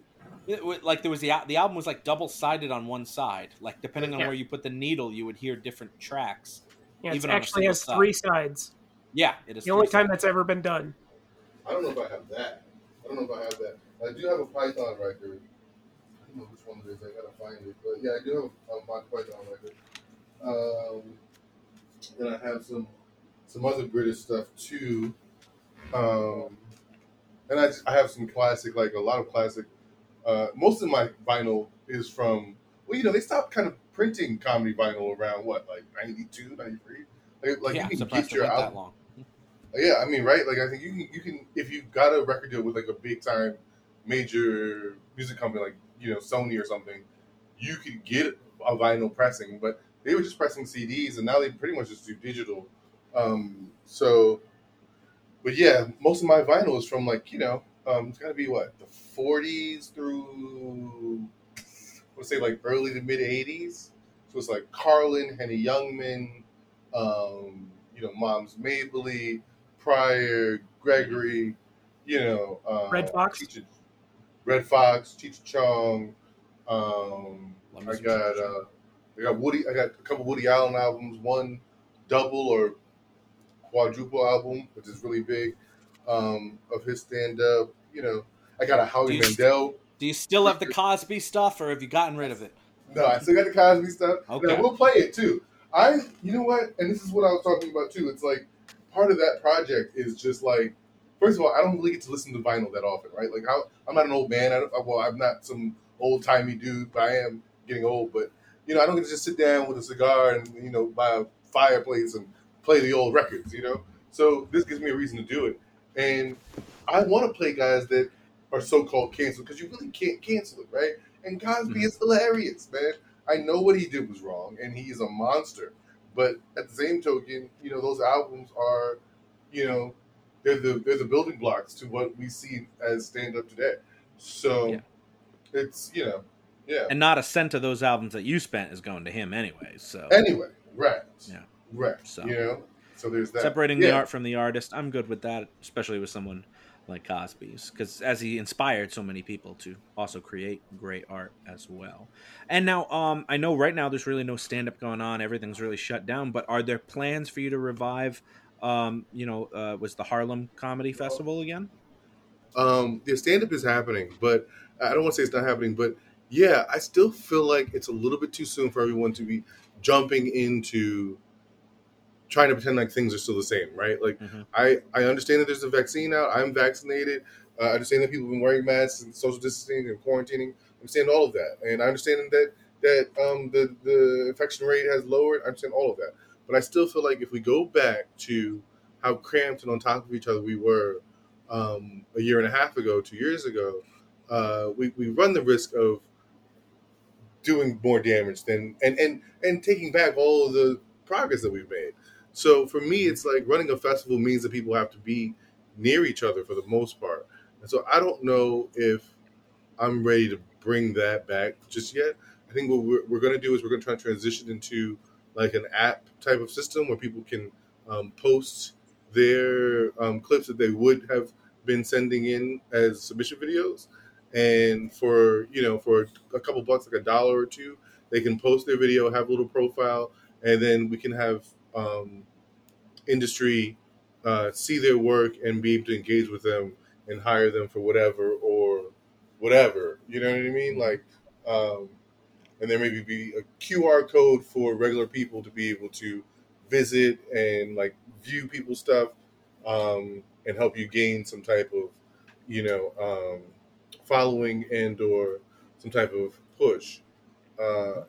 It, like there was the the album was like double sided on one side. Like depending on Yeah. where you put the needle, you would hear different tracks. Yeah, it Even on actually has side. three sides. Yeah, it is The only time sides. that's ever been done. I don't know if I have that. I don't know if I have that. I do have a Python record. I don't know which one it is. I gotta find it. But yeah, I do have a Monty Python record. Um, then I have some some other British stuff too. Um, and I, I have some classic, like a lot of classic. Uh, most of my vinyl is from. Well, you know, they stopped kind of printing comedy vinyl around what, like 92, 93? Like, like yeah, you can get your that long. [laughs] Yeah, I mean, right? Like, I think you can, you can, if you got a record deal with like a big time major music company, like you know Sony or something, you could get a vinyl pressing. But they were just pressing CDs, and now they pretty much just do digital. Um, so, but yeah, most of my vinyl is from like you know, um, it's gotta be what the '40s through, let's say like early to mid '80s. So it's like Carlin, Henny Youngman, um, you know, Moms Mabley, Pryor, Gregory, you know, uh, Redd Foxx? Teacher, Redd Foxx, Teacher Chong. Um, I Love me some got uh, I got Woody. I got a couple Woody Allen albums. One double or quadruple album, which is really big, um, of his stand up. You know, I got a Howie Do Mandel. Do you still have the Cosby stuff, or have you gotten rid of it? No, I still got the Cosby stuff. Okay. Now, we'll play it too. I, you know what, and this is what I was talking about too. It's like part of that project is just like, first of all, I don't really get to listen to vinyl that often, right? Like, I, I'm not an old man. I don't, well, I'm not some old timey dude, but I am getting old. But you know, I don't get to just sit down with a cigar and you know by a fireplace and play the old records. You know, so this gives me a reason to do it, and I want to play guys that are so-called canceled because you really can't cancel it, right? And Cosby Mhm. is hilarious, man. I know what he did was wrong, and he is a monster. But at the same token, you know, those albums are, you know, they're the they're the building blocks to what we see as stand up today. So Yeah. it's you know, yeah. And not a cent of those albums that you spent is going to him anyway. So anyway, right, Yeah. right. So. You know, so there's that. separating the art from the artist, I'm good with that, especially with someone like Cosby's, because as he inspired so many people to also create great art as well. And now, um, I know right now there's really no stand up going on; everything's really shut down. But are there plans for you to revive? Um, you know, uh, was the Harlem Comedy Festival again? Um, the stand up is happening, but I don't want to say it's not happening, but yeah, I still feel like it's a little bit too soon for everyone to be jumping into trying to pretend like things are still the same, right? Like Mhm. I, I understand that there's a vaccine out. I'm vaccinated. Uh, I understand that people have been wearing masks and social distancing and quarantining. I understand all of that, and I understand that that um, the the infection rate has lowered. I understand all of that, but I still feel like if we go back to how cramped and on top of each other we were um, a year and a half ago, two years ago, uh, we, we run the risk of doing more damage than and, and and taking back all of the progress that we've made. So for me, it's like running a festival means that people have to be near each other for the most part. And so I don't know if I'm ready to bring that back just yet. I think what we're, we're going to do is we're going to try to transition into like an app type of system where people can um, post their um, clips that they would have been sending in as submission videos. And for you know for a couple bucks like a dollar or two they can post their video have a little profile and then we can have um, industry uh, see their work and be able to engage with them and hire them for whatever or whatever. You know what i mean? Like um, and there maybe be a qr code for regular people to be able to visit and like view people's stuff um, and help you gain some type of you know um, following and or some type of push uh,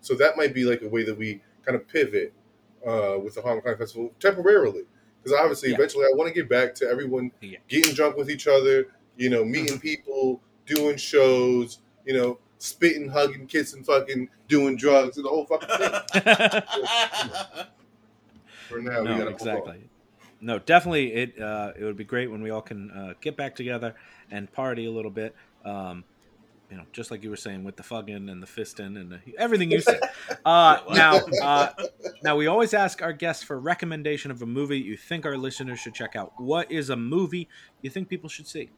so that might be like a way that we kind of pivot uh, with the Hong Kong Festival temporarily because obviously Yeah. eventually I want to get back to everyone Yeah. getting drunk with each other you know meeting people doing shows you know spitting hugging kissing fucking doing drugs and the whole fucking thing [laughs] for now no, gotta exactly. No, definitely. It uh, it would be great when we all can uh, get back together and party a little bit. Um, you know, just like you were saying with the fugging and the fisting and the, everything you said. [laughs] Uh, now, uh, now we always ask our guests for recommendation of a movie you think our listeners should check out. What is a movie you think people should see?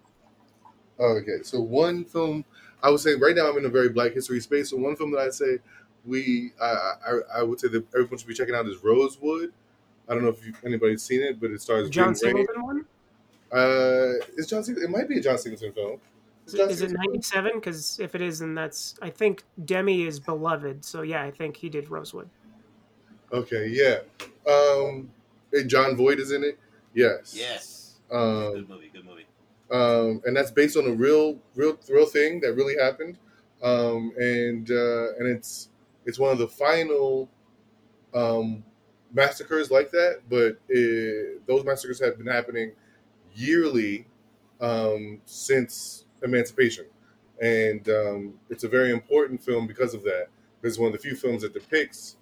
Okay, so one film I would say right now I'm in a very Black History space. So one film that I'd say we I, I I would say that everyone should be checking out is Rosewood. I don't know if you, anybody's seen it, but it stars John Ving Rhames. Singleton one? Uh, is John Singleton? It might be a John Singleton film. Is Is it 97? Because if it is, then that's. I think Demi is beloved. So yeah, I think he did Rosewood. Okay, yeah. Um, and Jon Voight is in it. Yes. Yes. Um, Good movie. Good movie. Um, and that's based on a real, real, real thing that really happened. Um, and uh, and it's it's one of the final um, massacres like that. But it, those massacres have been happening yearly um, since emancipation, and um, it's a very important film because of that. It's one of the few films that depicts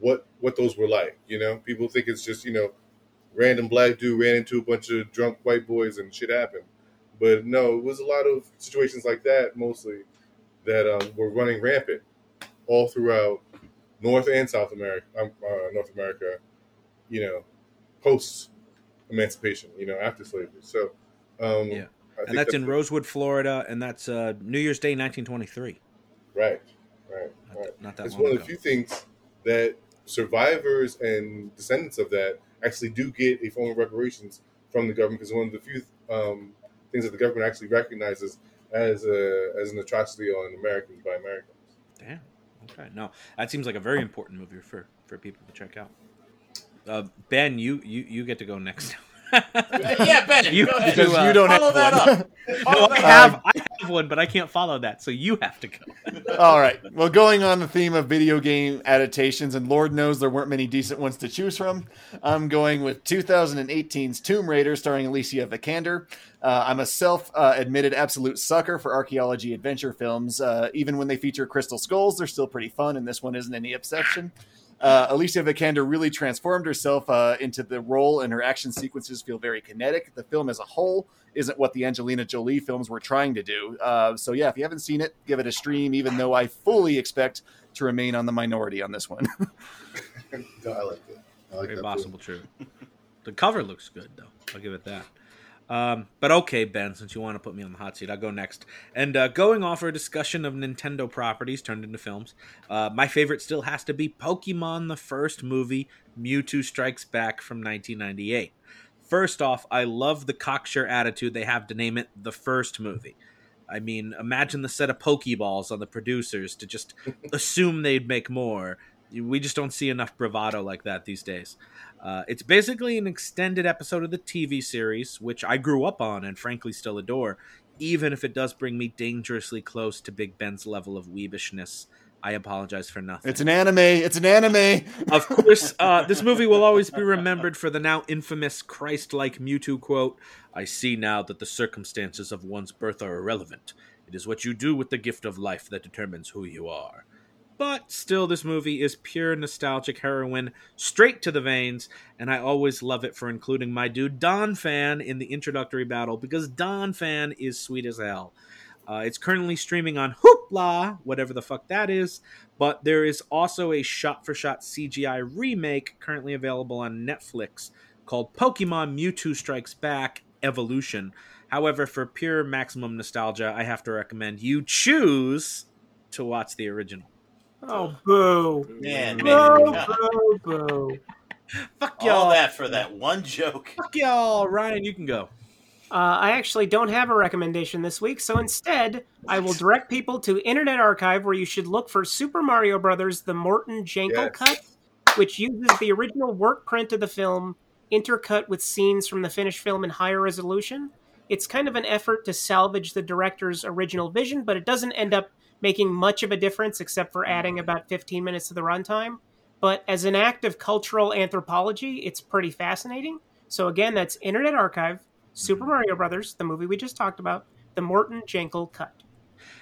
what what those were like. You know, people think it's just you know random black dude ran into a bunch of drunk white boys and shit happened. But no, it was a lot of situations like that mostly that um, were running rampant all throughout North and South America, um, uh, North America, you know, post emancipation, you know, after slavery. So, um, Yeah. And that's in Rosewood, Florida, and that's uh, New Year's Day, 1923. right, right, Not, right. not that It's one of the few things that survivors and descendants of that actually do get a form of reparations from the government because one of the few um, things that the government actually recognizes as a as an atrocity on Americans by Americans. Damn. Okay. No, that seems like a very important movie for for people to check out. Uh, ben, you you you get to go next. [laughs] [laughs] yeah, Ben. You- go ahead. because you don't follow have that one. up. [laughs] Follow No, that I up. have I have one, but I can't follow that, so you have to go. [laughs] All right. Well, going on the theme of video game adaptations, and Lord knows there weren't many decent ones to choose from, I'm going with 2018's Tomb Raider starring Alicia Vikander. Uh, I'm a self uh, admitted absolute sucker for archaeology adventure films. Uh, even when they feature crystal skulls, they're still pretty fun, and this one isn't any exception. Uh, Alicia Vikander really transformed herself uh, into the role, and her action sequences feel very kinetic. The film as a whole isn't what the Angelina Jolie films were trying to do. Uh, so, yeah, if you haven't seen it, give it a stream, even though I fully expect to remain on the minority on this one. No, [laughs] I like that. I like Very that. possible, true. The cover looks good, though. I'll give it that. Um, but okay, Ben, since you want to put me on the hot seat, I'll go next. And uh, going off our discussion of Nintendo properties turned into films, uh, my favorite still has to be Pokemon, the first movie, Mewtwo Strikes Back from 1998. First off, I love the cocksure attitude they have to name it the first movie. I mean, imagine the set of Pokeballs on the producers to just assume they'd make more. We just don't see enough bravado like that these days. Uh, it's basically an extended episode of the TV series, which I grew up on and frankly still adore, even if it does bring me dangerously close to Big Ben's level of weebishness. I apologize for nothing. it's an anime. It's an anime. Of course, uh, this movie will always be remembered for the now infamous Christ like Mewtwo quote I see now that the circumstances of one's birth are irrelevant. It is what you do with the gift of life that determines who you are. But still, this movie is pure nostalgic heroin, straight to the veins, and I always love it for including my dude Donphan in the introductory battle because Donphan is sweet as hell. Uh, it's currently streaming on Hoopla, whatever the fuck that is, but there is also a shot for shot CGI remake currently available on Netflix called Pokemon Mewtwo Strikes Back Evolution. However, for pure maximum nostalgia, I have to recommend you choose to watch the original. Oh, boo. Man, Boo, man. boo, [laughs] boo. Fuck y'all. All that for that one joke. Fuck y'all. Ryan, you can go. Uh, I actually don't have a recommendation this week, so instead, I will direct people to Internet Archive, where you should look for Super Mario Brothers: The Morton Jankel Yes. Cut, which uses the original work print of the film intercut with scenes from the finished film in higher resolution. It's kind of an effort to salvage the director's original vision, but it doesn't end up making much of a difference except for adding mm. about 15 minutes to the runtime. But as an act of cultural anthropology, it's pretty fascinating. So again, that's Internet Archive, mm-hmm. Super Mario Brothers, the movie we just talked about, the Morton Jankel cut.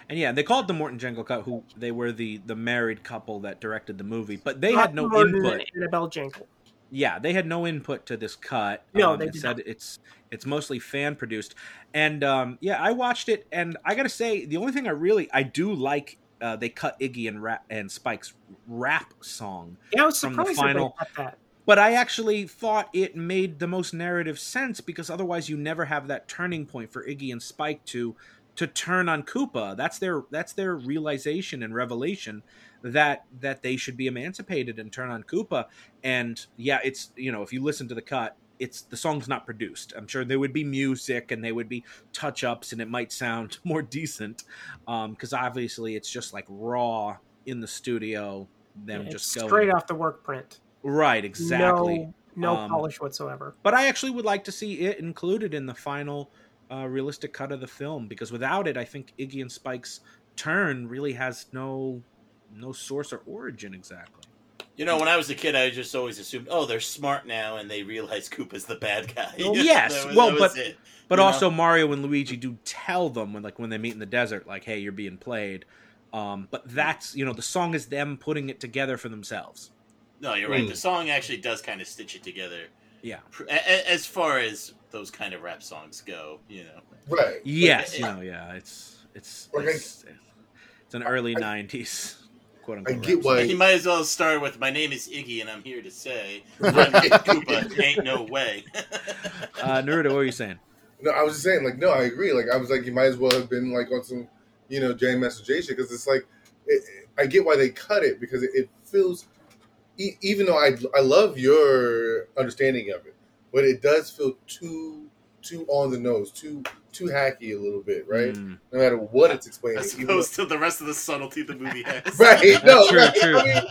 And yeah, they called the Morton Jankel Cut, who they were the the married couple that directed the movie, but they had no Morton input. Annabel Jankel. Yeah, they had no input to this cut. No, Um, they said not. it's it's mostly fan produced, and um, yeah, I watched it, and I gotta say, the only thing I really I do like, uh, they cut Iggy and rap and Spike's rap song, Yeah, I was From the surprised final- that. but I actually thought it made the most narrative sense because otherwise you never have that turning point for Iggy and Spike to to turn on Koopa. That's their that's their realization and revelation that that they should be emancipated and turn on Koopa. And yeah, it's you know if you listen to the cut, it's the song's not produced. I'm sure there would be music and they would be touch ups and it might sound [laughs] more decent because obviously it's just like raw in the studio. Them It's just going straight off the work print. right exactly. No, no Um, polish whatsoever. But I actually would like to see it included in the final uh, realistic cut of the film because without it, I think Iggy and Spike's turn really has no no source or origin exactly. You know, when I was a kid, I just always assumed, oh, they're smart now, and they realize Koopa's the bad guy. Well, [laughs] yes. was- Well, but- it. But You know? also Mario and Luigi do tell them when like when they meet in the desert, like, "Hey, you're being played." Um, but that's you know the song is them putting it together for themselves. no, you're right. Mm. The song actually does kind of stitch it together. Yeah. Pr- a- a- As far as those kind of rap songs go, you know. Right. Yes, you know, yeah, it's it's Like, I- it's, it's an early '90s quote I unquote. get why- You might as well start with "My name is Iggy, and I'm here to say, run with Koopa, [laughs] ain't no way." [laughs] Uh, Naruto, what are you saying? No, I was just saying, like, no, I agree. Like, I was like, you might as well have been like on some, you know, Jam Master Jay shit because it's like, it, I get why they cut it because it, it feels, e- even though I I love your understanding of it, but it does feel too too on the nose, too too hacky a little bit, right? Mm. No matter what it's explaining. As opposed to the rest of the subtlety the movie [laughs] has. Right? No, True, right. true. I mean,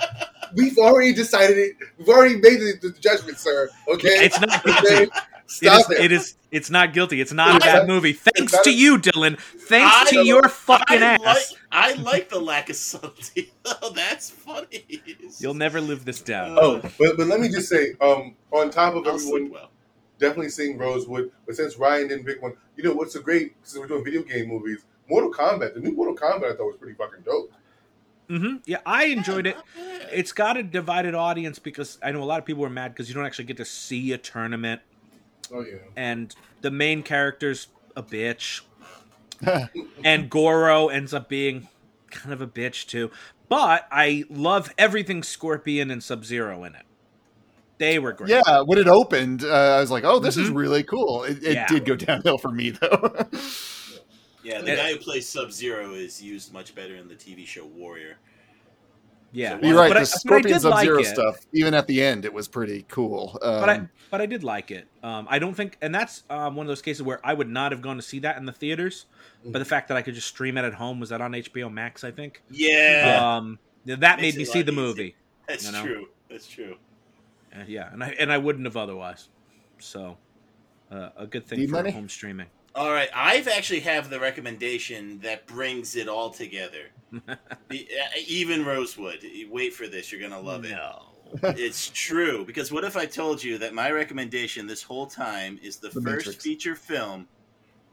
we've already decided it. We've already made the, the judgment, sir. Okay, It's not [laughs] Okay? Guilty. It Stop is, it. it is. It's not guilty. It's not a bad movie. Thanks to you, Dylan. Thanks I- to your fucking I ass. like, I like the lack of subtlety. [laughs] Oh, that's funny. You'll never live this down. Oh, but but let me just say, um, on top of I'll everyone well. definitely seeing Rosewood, but since Ryan didn't pick one, you know what's a great since we're doing video game movies, Mortal Kombat. The new Mortal Kombat I thought was pretty fucking dope. Mm-hmm. Yeah, I enjoyed it. It's got a divided audience because I know a lot of people were mad because you don't actually get to see a tournament, Oh yeah, and the main character's a bitch, [laughs] and Goro ends up being kind of a bitch too. But I love everything Scorpion and Sub Zero in it. They were great. Yeah, when it opened, uh, I was like, "Oh, this is Mhm. really cool." It, it Yeah. did go downhill for me though. Yeah, the guy who plays Sub Zero is used much better in the TV show Warrior. Yeah, So You're right. But the but I Scorpion Sub Zero like stuff, even at the end, it was pretty cool. Um, but I but I did like it. Um, I don't think, and that's um, one of those cases where I would not have gone to see that in the theaters. But the fact that I could just stream it at home was that on HBO Max, I think. Yeah, Um, that made me see the easier. movie. that's you know. true. That's true. Uh, yeah, and I and I wouldn't have otherwise. So, uh, a good thing Need for money? home streaming. All right, I've actually have the recommendation that brings it all together. [laughs] Uh, Even Rosewood. Wait for this; you're gonna love it. No. It's true because what if I told you that my recommendation this whole time is the, The first Matrix. feature film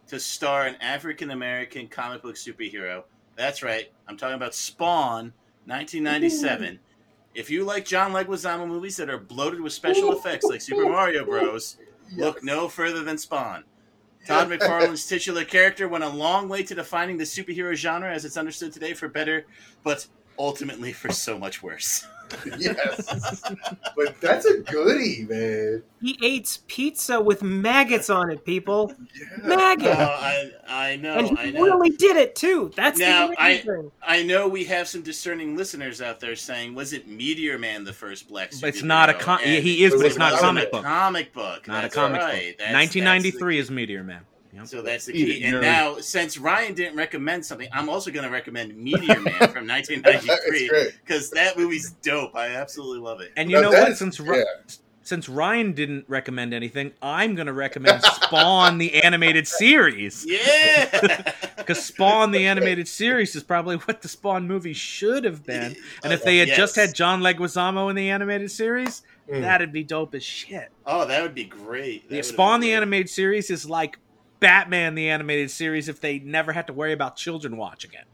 to star an African American comic book superhero? That's right. I'm talking about Spawn, 1997. If you like John Leguizamo movies that are bloated with special effects like Super Mario Bros, look no further than Spawn. Todd McFarlane's titular character went a long way to defining the superhero genre as it's understood today for better, but ultimately for so much worse. [laughs] yes, but that's a goodie, man. He ate pizza with maggots on it, people. Yeah. Oh, Maggots. I, I know, and I he know. really did it too. That's Now, the I- amazing. I know we have some discerning listeners out there saying, "Was it Meteor Man the first black?" But it's not a superhero?" com- And he is, but it's not a comic book. Comic book, Not a comic right. book. That's- 1993 that's is Meteor Man. Yep. so that's the key. it, And nerd. now, since Ryan didn't recommend something, I'm also going to recommend Meteor Man [laughs] from 1993 because that movie's dope. I absolutely love it. And you Now, know that what? is- Since yeah. since Ryan didn't recommend anything, I'm going to recommend Spawn the animated series. Yeah, [laughs] Because Spawn the animated [laughs] series is probably what the Spawn movie should have been. And if they had just had John Leguizamo in the animated series, Mm. that'd be dope as shit. oh, that would be great. That The Spawn the great. animated series is like Batman the animated series if they never had to worry about children watching it.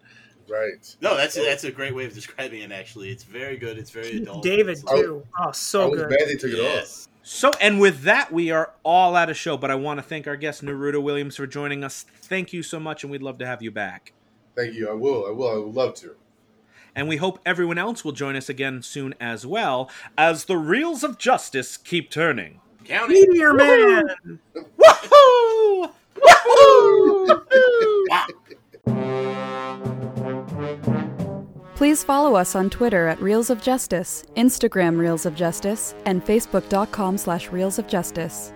Right. No, that's a, that's a great way of describing it. Actually, it's very good. It's very adult. David oh. too. Oh, I so was good. mad they took it off. So, and with that, we are all out of show. But I want to thank our guest Naruto Williams for joining us. Thank you so much, and we'd love to have you back. Thank you. I will. I will. I would love to. And we hope everyone else will join us again soon as well, as the reels of justice keep turning. Count it. Meteor Man. Woohoo! Woohoo! [laughs] Please follow us on Twitter at Reels of Justice, Instagram Reels of Justice, and Facebook.com slash Reels of Justice.